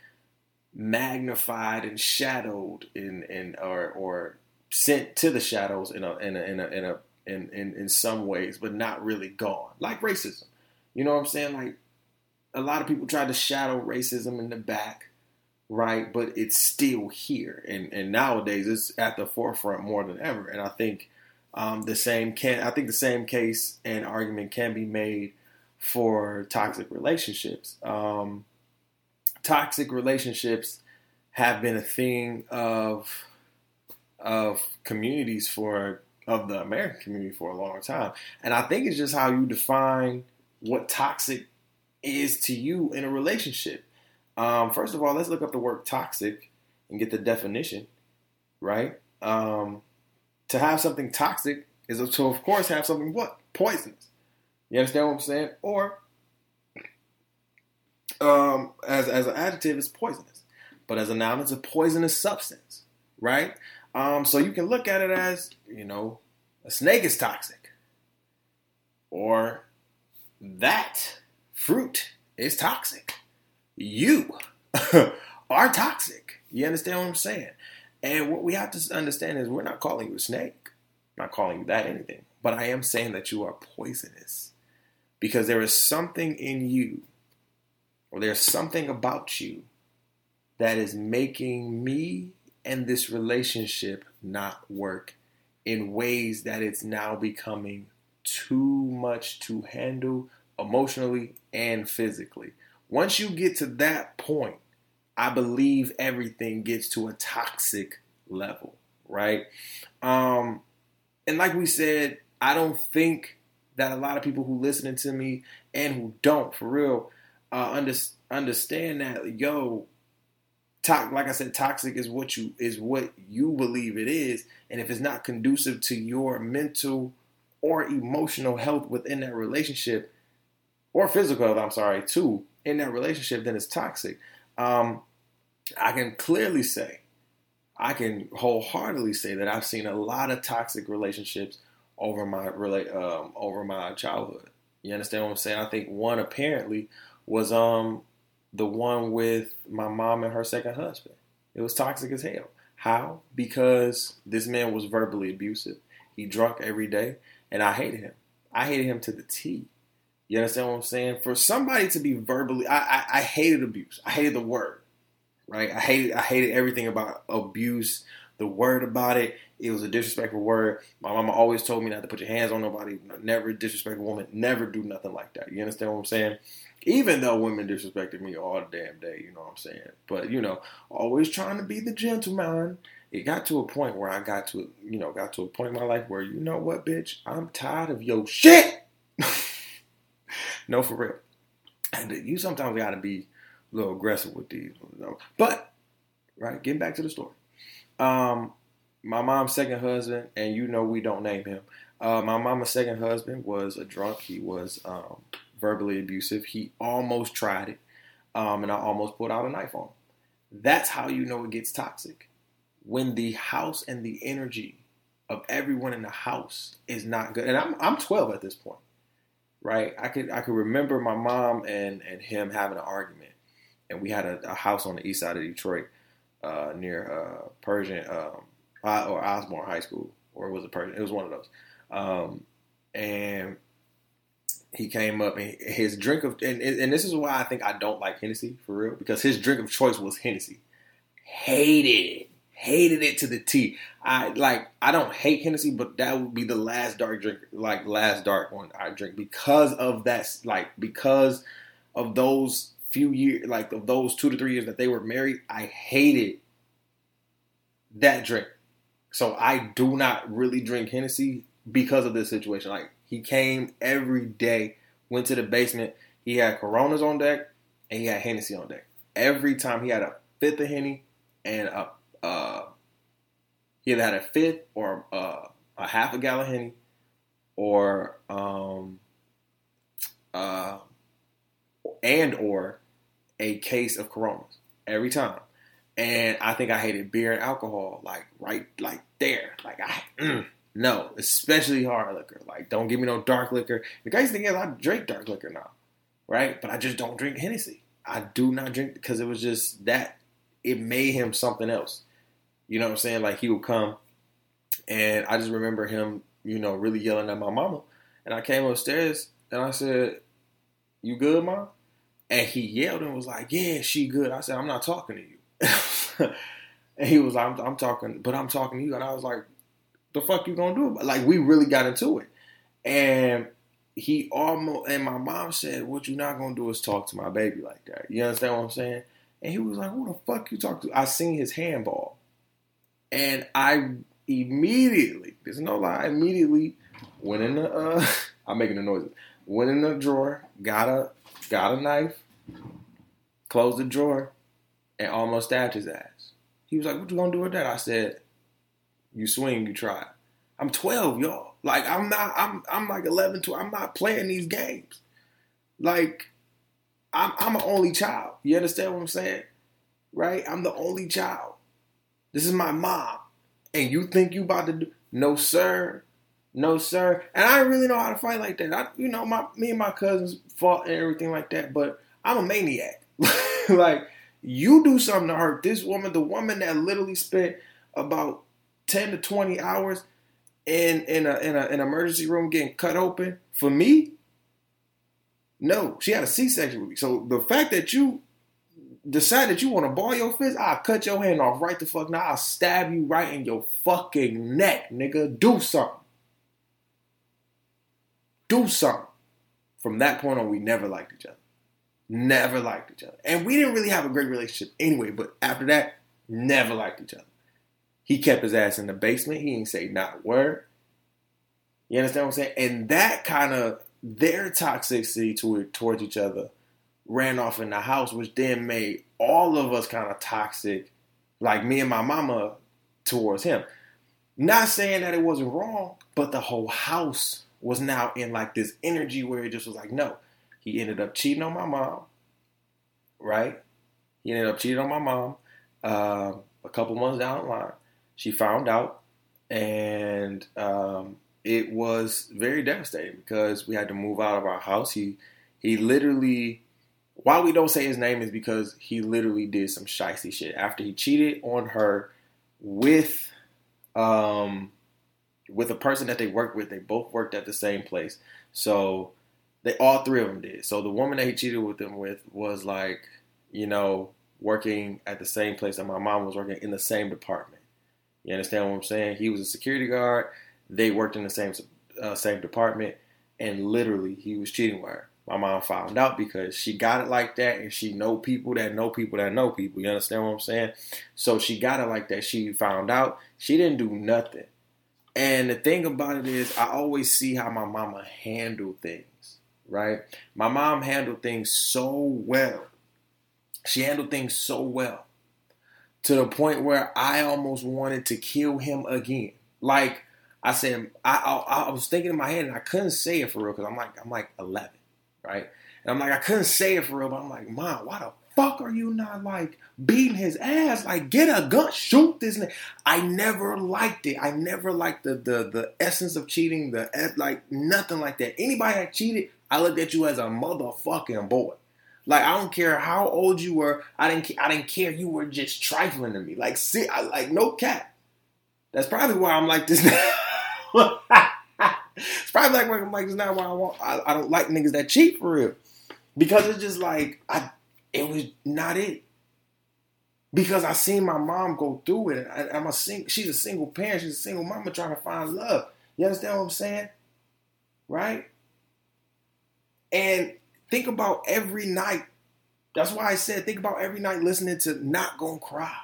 magnified and shadowed in in or or sent to the shadows in a in a in a in a in, in, in some ways, but not really gone. Like racism. You know what I'm saying? Like a lot of people try to shadow racism in the back, right? But it's still here. And and nowadays it's at the forefront more than ever. And I think um, the same can I think the same case and argument can be made for toxic relationships. Um, toxic relationships have been a thing of of communities for of the American community for a long time. And I think it's just how you define what toxic is to you in a relationship. Um, first of all, let's look up the word toxic and get the definition, right? Um, to have something toxic is to, of course, have something what? Poisonous. You understand what I'm saying? Or, um, as, as an adjective, it's poisonous. But as a noun, it's a poisonous substance, right? Um, so you can look at it as, you know, a snake is toxic. Or that fruit is toxic. You are toxic. You understand what I'm saying? And what we have to understand is we're not calling you a snake. I'm not calling you that anything. But I am saying that you are poisonous. Because there is something in you, or there's something about you that is making me and this relationship not work in ways that it's now becoming too much to handle emotionally and physically. Once you get to that point, I believe everything gets to a toxic level, right? Um, and like we said, I don't think that a lot of people who listening to me and who don't, for real, uh, under, understand that yo, to- like I said, toxic is what you is what you believe it is, and if it's not conducive to your mental or emotional health within that relationship, or physical health, I'm sorry, too, in that relationship, then it's toxic. Um, I can clearly say, I can wholeheartedly say that I've seen a lot of toxic relationships over my um, over my childhood. You understand what I'm saying? I think one apparently was um the one with my mom and her second husband. It was toxic as hell. How? Because this man was verbally abusive. He drunk every day, and I hated him. I hated him to the T. You understand what I'm saying? For somebody to be verbally, I, I, I hated abuse. I hated the word, right? I hated I hated everything about abuse. The word about it, it was a disrespectful word. My mama always told me not to put your hands on nobody, never disrespect a woman, never do nothing like that. You understand what I'm saying? Even though women disrespected me all damn day, you know what I'm saying? But you know, always trying to be the gentleman. It got to a point where I got to, you know, got to a point in my life where you know what, bitch, I'm tired of your shit. No, for real. And you sometimes got to be a little aggressive with these, you know. But right, getting back to the story. Um, my mom's second husband, and you know we don't name him. Uh, my mama's second husband was a drunk. He was um, verbally abusive. He almost tried it, um, and I almost pulled out a knife on him. That's how you know it gets toxic. When the house and the energy of everyone in the house is not good. And I'm I'm 12 at this point, right? I could I could remember my mom and and him having an argument, and we had a, a house on the east side of Detroit, uh, near uh, Pershing um, or Osborn High School, or it was a Pershing. It was one of those, um, and he came up and his drink of and, and this is why I think I don't like Hennessy for real because his drink of choice was Hennessy. Hated it, hated it to the T. I like I don't hate Hennessy, but that would be the last dark drink, like last dark one I drink because of that, like because of those few years, like of those two to three years that they were married. I hated that drink, so I do not really drink Hennessy because of this situation. Like he came every day, went to the basement. He had Coronas on deck and he had Hennessy on deck. Every time he had a fifth of Henny and a uh, he either had a fifth or uh, a half a gallon Henny or um, uh, and or a case of Coronas every time. And I think I hated beer and alcohol like right like there. Like I mm, no, especially hard liquor. Like, don't give me no dark liquor. The crazy thing is, I drink dark liquor now, right? But I just don't drink Hennessy. I do not drink because it was just that it made him something else. You know what I'm saying? Like he would come, and I just remember him, you know, really yelling at my mama. And I came upstairs and I said, "You good, mom?" And he yelled and was like, "Yeah, she good." I said, "I'm not talking to you." and he was like, I'm, "I'm talking, but I'm talking to you." And I was like, the fuck you gonna do? Like we really got into it, and he almost and my mom said, "What you not gonna do is talk to my baby like that." You understand what I'm saying? And he was like, "Who the fuck you talk to?" I seen his handball, and I immediately, there's no lie, immediately went in the. Uh, I'm making the noises. Went in the drawer, got a got a knife, closed the drawer, and almost stabbed his ass. He was like, "What you gonna do with that?" I said, "You swing, you try." I'm 12, y'all. Like I'm not. I'm I'm like 11, 12. I'm not playing these games. Like I'm I'm an only child. You understand what I'm saying? Right? I'm the only child. This is my mom. And you think you about to do no sir. No sir. And I really know how to fight like that. I you know, my me and my cousins fought and everything like that, but I'm a maniac. like you do something to hurt this woman, the woman that literally spent about 10 to 20 hours in in a in a, an emergency room getting cut open for me no she had a c-section with me so the fact that you decide that you want to ball your fist i'll cut your hand off right the fuck now. I'll stab you right in your fucking neck nigga. Do something. Do something. From that point on we never liked each other. Never liked each other. And we didn't really have a great relationship anyway but after that never liked each other. He kept his ass in the basement. He ain't say not a word. You understand what I'm saying? And that kind of their toxicity to, towards each other ran off in the house, which then made all of us kind of toxic, like me and my mama towards him. Not saying that it wasn't wrong, but the whole house was now in like this energy where it just was like, no. He ended up cheating on my mom, right? He ended up cheating on my mom uh, a couple months down the line. She found out, and um, it was very devastating because we had to move out of our house. He he literally, why we don't say his name is because he literally did some shicey shit after he cheated on her with um with a person that they worked with. They both worked at the same place, so they all three of them did. So the woman that he cheated with them with was like, you know, working at the same place that my mom was working in the same department. You understand what I'm saying? He was a security guard. They worked in the same uh, same department, and literally he was cheating with her. My mom found out because she got it like that, and she know people that know people that know people. You understand what I'm saying? So she got it like that. She found out. She didn't do nothing. And the thing about it is, I always see how my mama handled things. Right? My mom handled things so well. She handled things so well to the point where I almost wanted to kill him again. Like I said, I, I, I was thinking in my head and I couldn't say it for real because I'm like I'm like 11, right? And I'm like I couldn't say it for real, but I'm like, Mom, why the fuck are you not like beating his ass? Like get a gun, shoot this. Nigga. I never liked it. I never liked the the the essence of cheating. The eh, like nothing like that. Anybody that cheated, I looked at you as a motherfucking boy. Like I don't care how old you were. I didn't. I didn't care. You were just trifling to me. Like see, I like no cat. That's probably why I'm like this now. It's probably like I'm like this now. Why I want. I, I don't like niggas that cheat for real. Because it's just like I. It was not it. Because I seen my mom go through it. I, I'm a sing. She's a single parent. She's a single mama trying to find love. You understand what I'm saying? Right? And Think about every night. That's why I said think about every night listening to Not Gonna Cry.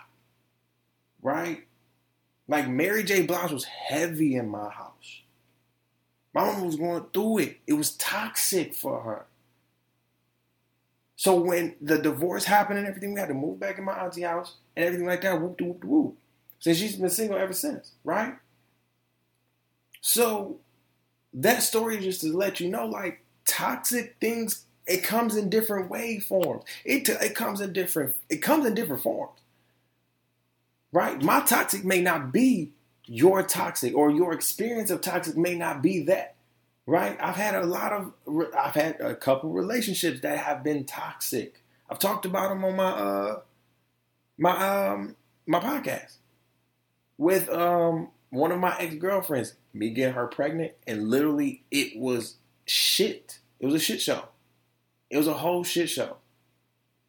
Right? Like Mary J. Blige was heavy in my house. My mom was going through it. It was toxic for her. So when the divorce happened and everything, we had to move back in my auntie house and everything like that. Whoop whoop whoop. Since she's been single ever since, right? So that story is just to let you know, like toxic things it comes in different waveforms. It it comes in different it comes in different forms. Right? My toxic may not be your toxic or your experience of toxic may not be that. Right? I've had a lot of I've had a couple relationships that have been toxic. I've talked about them on my uh my um my podcast with um one of my ex-girlfriends, me getting her pregnant and literally it was shit. It was a shit show. It was a whole shit show.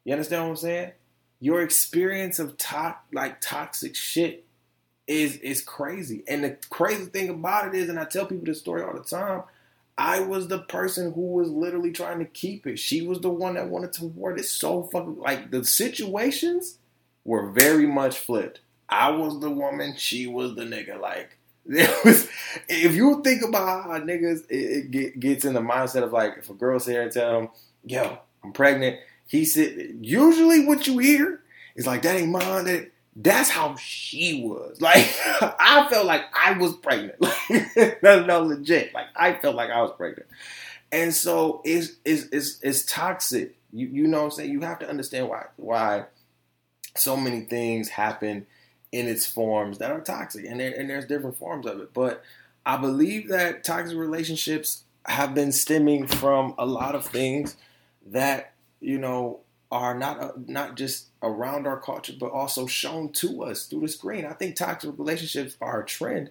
You understand what I'm saying? Your experience of to- like toxic shit is is crazy. And the crazy thing about it is, and I tell people this story all the time, I was the person who was literally trying to keep it. She was the one that wanted to ward it so fucking like the situations were very much flipped. I was the woman, she was the nigga. Like was, if you think about how niggas it, it get, gets in the mindset of like if a girl here and tell him, "Yo, I'm pregnant," he said, usually what you hear is like that ain't mine. That that's how she was. Like I felt like I was pregnant. Like no, legit. Like I felt like I was pregnant. And so it's it's it's, it's toxic. You you know what I'm saying? You have to understand why why so many things happen in its forms that are toxic, and there, and there's different forms of it. But I believe that toxic relationships have been stemming from a lot of things that you know are not uh, not just around our culture, but also shown to us through the screen. I think toxic relationships are a trend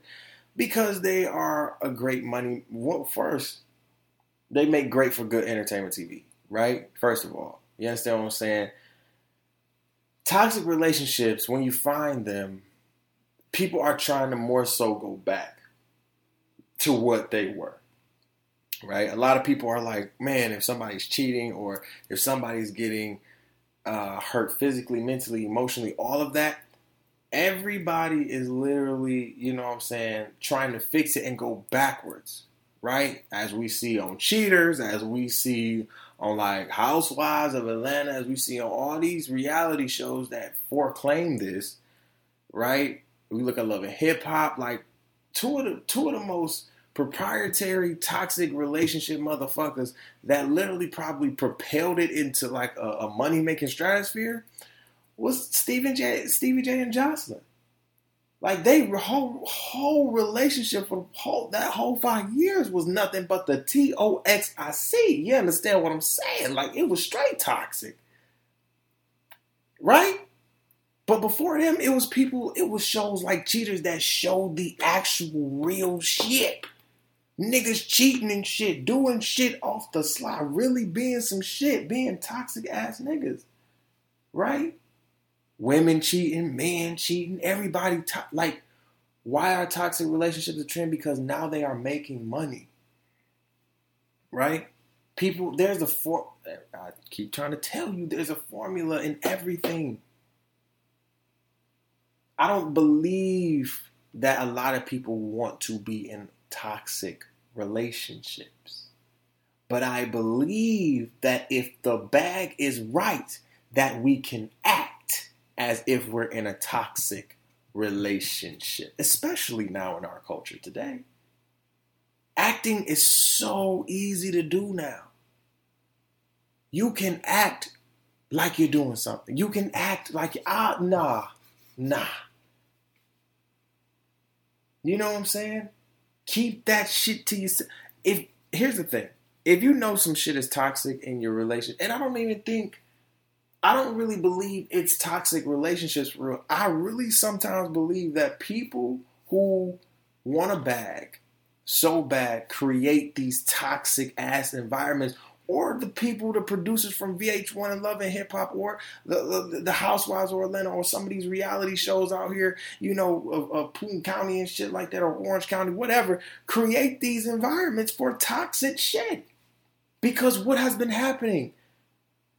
because they are a great money. Well, first, they make great for good entertainment TV, right? First of all, you understand what I'm saying? Toxic relationships, when you find them, people are trying to more so go back to what they were right? A lot of people are like, man, if somebody's cheating or if somebody's getting uh, hurt physically, mentally, emotionally, all of that. Everybody is literally, you know what I'm saying, trying to fix it and go backwards, right? As we see on Cheaters, as we see on like Housewives of Atlanta, as we see on all these reality shows that proclaim this, right? We look at Love and Hip Hop, like two of the two of the most proprietary toxic relationship motherfuckers that literally probably propelled it into like a, a money making stratosphere was Stephen J. Stevie J. and Joseline. Like they whole whole relationship for whole that whole five years was nothing but the T O X I C. You understand what I'm saying? Like it was straight toxic, right? But before them, it was people. It was shows like Cheaters that showed the actual real shit. Niggas cheating and shit, doing shit off the sly, really being some shit, being toxic ass niggas. Right? Women cheating, men cheating, everybody to- like why are toxic relationships a trend? Because now they are making money. Right? People, there's a for I keep trying to tell you there's a formula in everything. I don't believe that a lot of people want to be in toxic relationships. But I believe that if the bag is right, that we can act as if we're in a toxic relationship, especially now in our culture today. Acting is so easy to do now. You can act like you're doing something. You can act like, ah, nah, nah. You know what I'm saying? Keep that shit to yourself. If here's the thing, if you know some shit is toxic in your relation, and I don't even think, I don't really believe it's toxic relationships real. I really sometimes believe that people who want a bag so bad create these toxic ass environments or the people, the producers from VH1 and Love and Hip Hop, or the, the, the Housewives of Atlanta, or some of these reality shows out here, you know, of, of Putin County and shit like that, or Orange County, whatever, create these environments for toxic shit. Because what has been happening?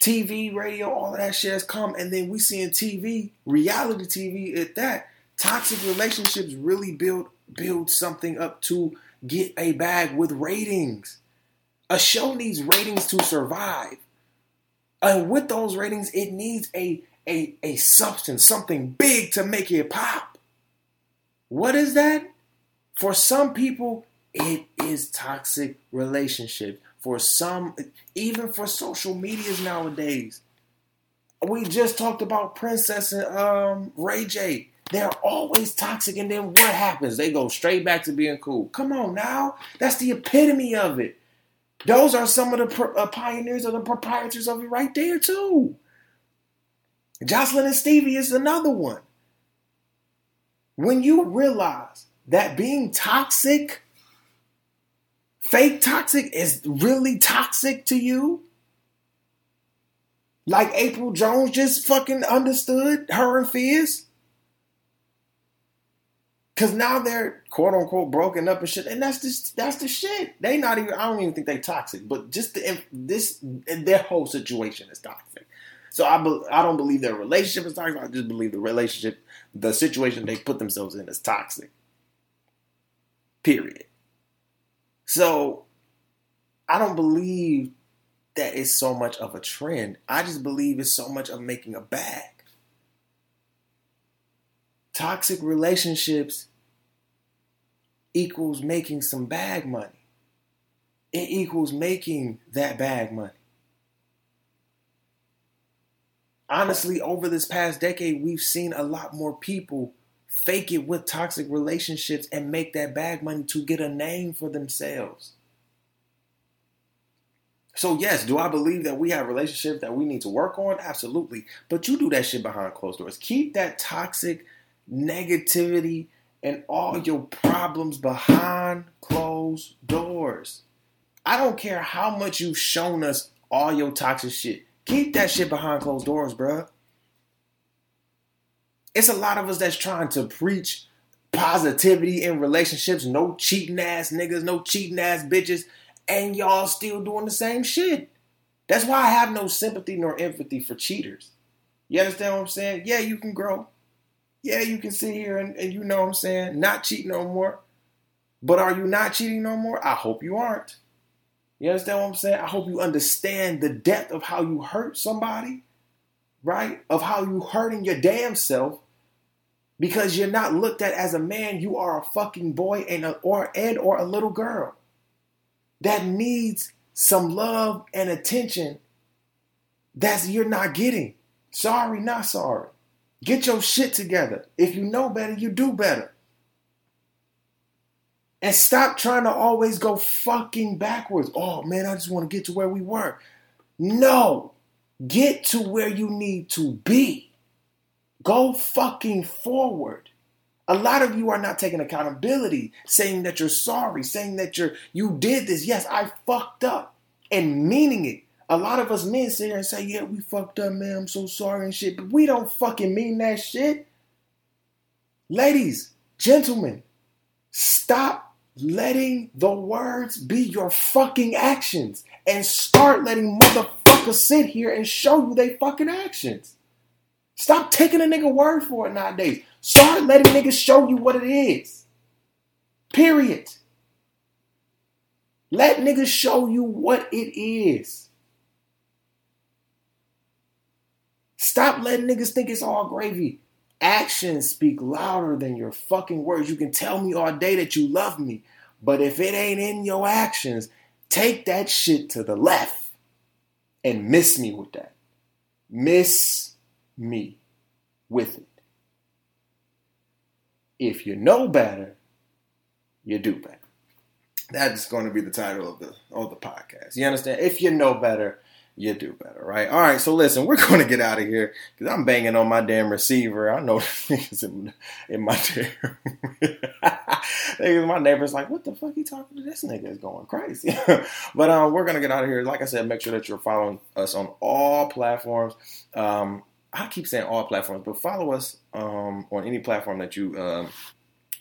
TV, radio, all of that shit has come, and then we see in TV, reality TV at that, toxic relationships really build build something up to get a bag with ratings. A show needs ratings to survive. And with those ratings, it needs a, a, a substance, something big to make it pop. What is that? For some people, it is toxic relationship. For some, even for social medias nowadays. We just talked about Princess and um, Ray J. They're always toxic, and then what happens? They go straight back to being cool. Come on now. That's the epitome of it. Those are some of the uh, pioneers or the proprietors of it right there, too. Joseline and Stevie is another one. When you realize that being toxic, fake toxic, is really toxic to you, like Apryl Jones just fucking understood her and Fizz. Cause now they're quote unquote broken up and shit, and that's just that's the shit. They not even. I don't even think they toxic, but just the, this their whole situation is toxic. So I be, I don't believe their relationship is toxic. I just believe the relationship, the situation they put themselves in is toxic. Period. So I don't believe that it's so much of a trend. I just believe it's so much of making a bag. Toxic relationships equals making some bag money. It equals making that bag money. Honestly, over this past decade, we've seen a lot more people fake it with toxic relationships and make that bag money to get a name for themselves. So, yes, do I believe that we have relationships that we need to work on? Absolutely. But you do that shit behind closed doors. Keep that toxic negativity and all your problems behind closed doors. I don't care how much you've shown us all your toxic shit. Keep that shit behind closed doors, bruh. It's a lot of us that's trying to preach positivity in relationships, no cheating ass niggas, no cheating ass bitches, and y'all still doing the same shit. That's why I have no sympathy nor empathy for cheaters. You understand what I'm saying? Yeah, you can grow. Yeah, you can sit here and, and you know what I'm saying, not cheat no more. But are you not cheating no more? I hope you aren't. You understand what I'm saying? I hope you understand the depth of how you hurt somebody, right? Of how you hurting your damn self because you're not looked at as a man. You are a fucking boy and a, or and or a little girl that needs some love and attention that's you're not getting. Sorry, not sorry. Get your shit together. If you know better, you do better. And stop trying to always go fucking backwards. Oh man, I just want to get to where we were. No, get to where you need to be. Go fucking forward. A lot of you are not taking accountability, saying that you're sorry, saying that you're you did this. Yes, I fucked up, and meaning it. A lot of us men sit here and say, "Yeah, we fucked up, man. I'm so sorry and shit," but we don't fucking mean that shit. Ladies, gentlemen, stop letting the words be your fucking actions and start letting motherfuckers sit here and show you they fucking actions. Stop taking a nigga word for it nowadays. Start letting niggas show you what it is. Period. Let niggas show you what it is. Stop letting niggas think it's all gravy. Actions speak louder than your fucking words. You can tell me all day that you love me, but if it ain't in your actions, take that shit to the left and miss me with that. Miss me with it. If you know better, you do better. That's going to be the title of the of the podcast. You understand? If you know better, you do better, right? All right, so listen, we're going to get out of here because I'm banging on my damn receiver. I know niggas in, in my niggas, my neighbor's like, what the fuck you talking to this nigga? is going crazy. but um, we're going to get out of here. Like I said, make sure that you're following us on all platforms. Um, I keep saying all platforms, but follow us um, on any platform that you um,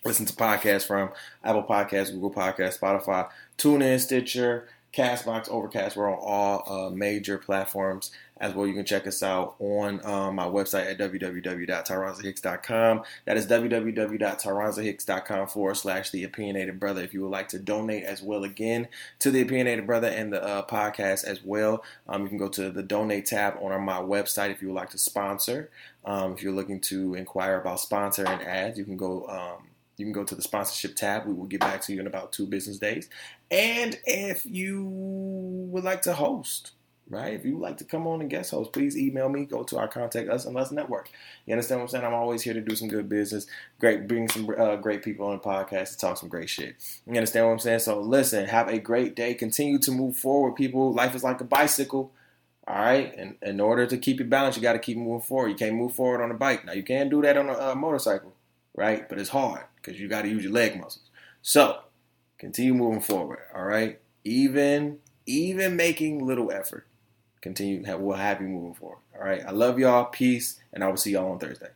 listen to podcasts from Apple Podcasts, Google Podcasts, Spotify, TuneIn, Stitcher, Castbox, Overcast. We're on all uh, major platforms as well. You can check us out on um, my website at www.tyronzahicks.com. That is www.tyronzahicks.com forward slash the opinionated brother. If you would like to donate as well again to the opinionated brother and the uh, podcast as well, um, you can go to the donate tab on our, my website if you would like to sponsor. Um, if you're looking to inquire about sponsor and ads, you can go um, you can go to the sponsorship tab. We will get back to you in about two business days. And if you would like to host, right? If you would like to come on and guest host, please email me. Go to our contact us and us network. You understand what I'm saying? I'm always here to do some good business. Great, bring some uh, great people on the podcast to talk some great shit. You understand what I'm saying? So listen, have a great day. Continue to move forward, people. Life is like a bicycle. All right, and in order to keep it balanced, you got to keep moving forward. You can't move forward on a bike. Now you can do that on a uh, motorcycle, right? But it's hard because you got to use your leg muscles. So continue moving forward. All right, even even making little effort. Continue. We'll have you moving forward. All right. I love y'all. Peace, and I will see y'all on Thursday.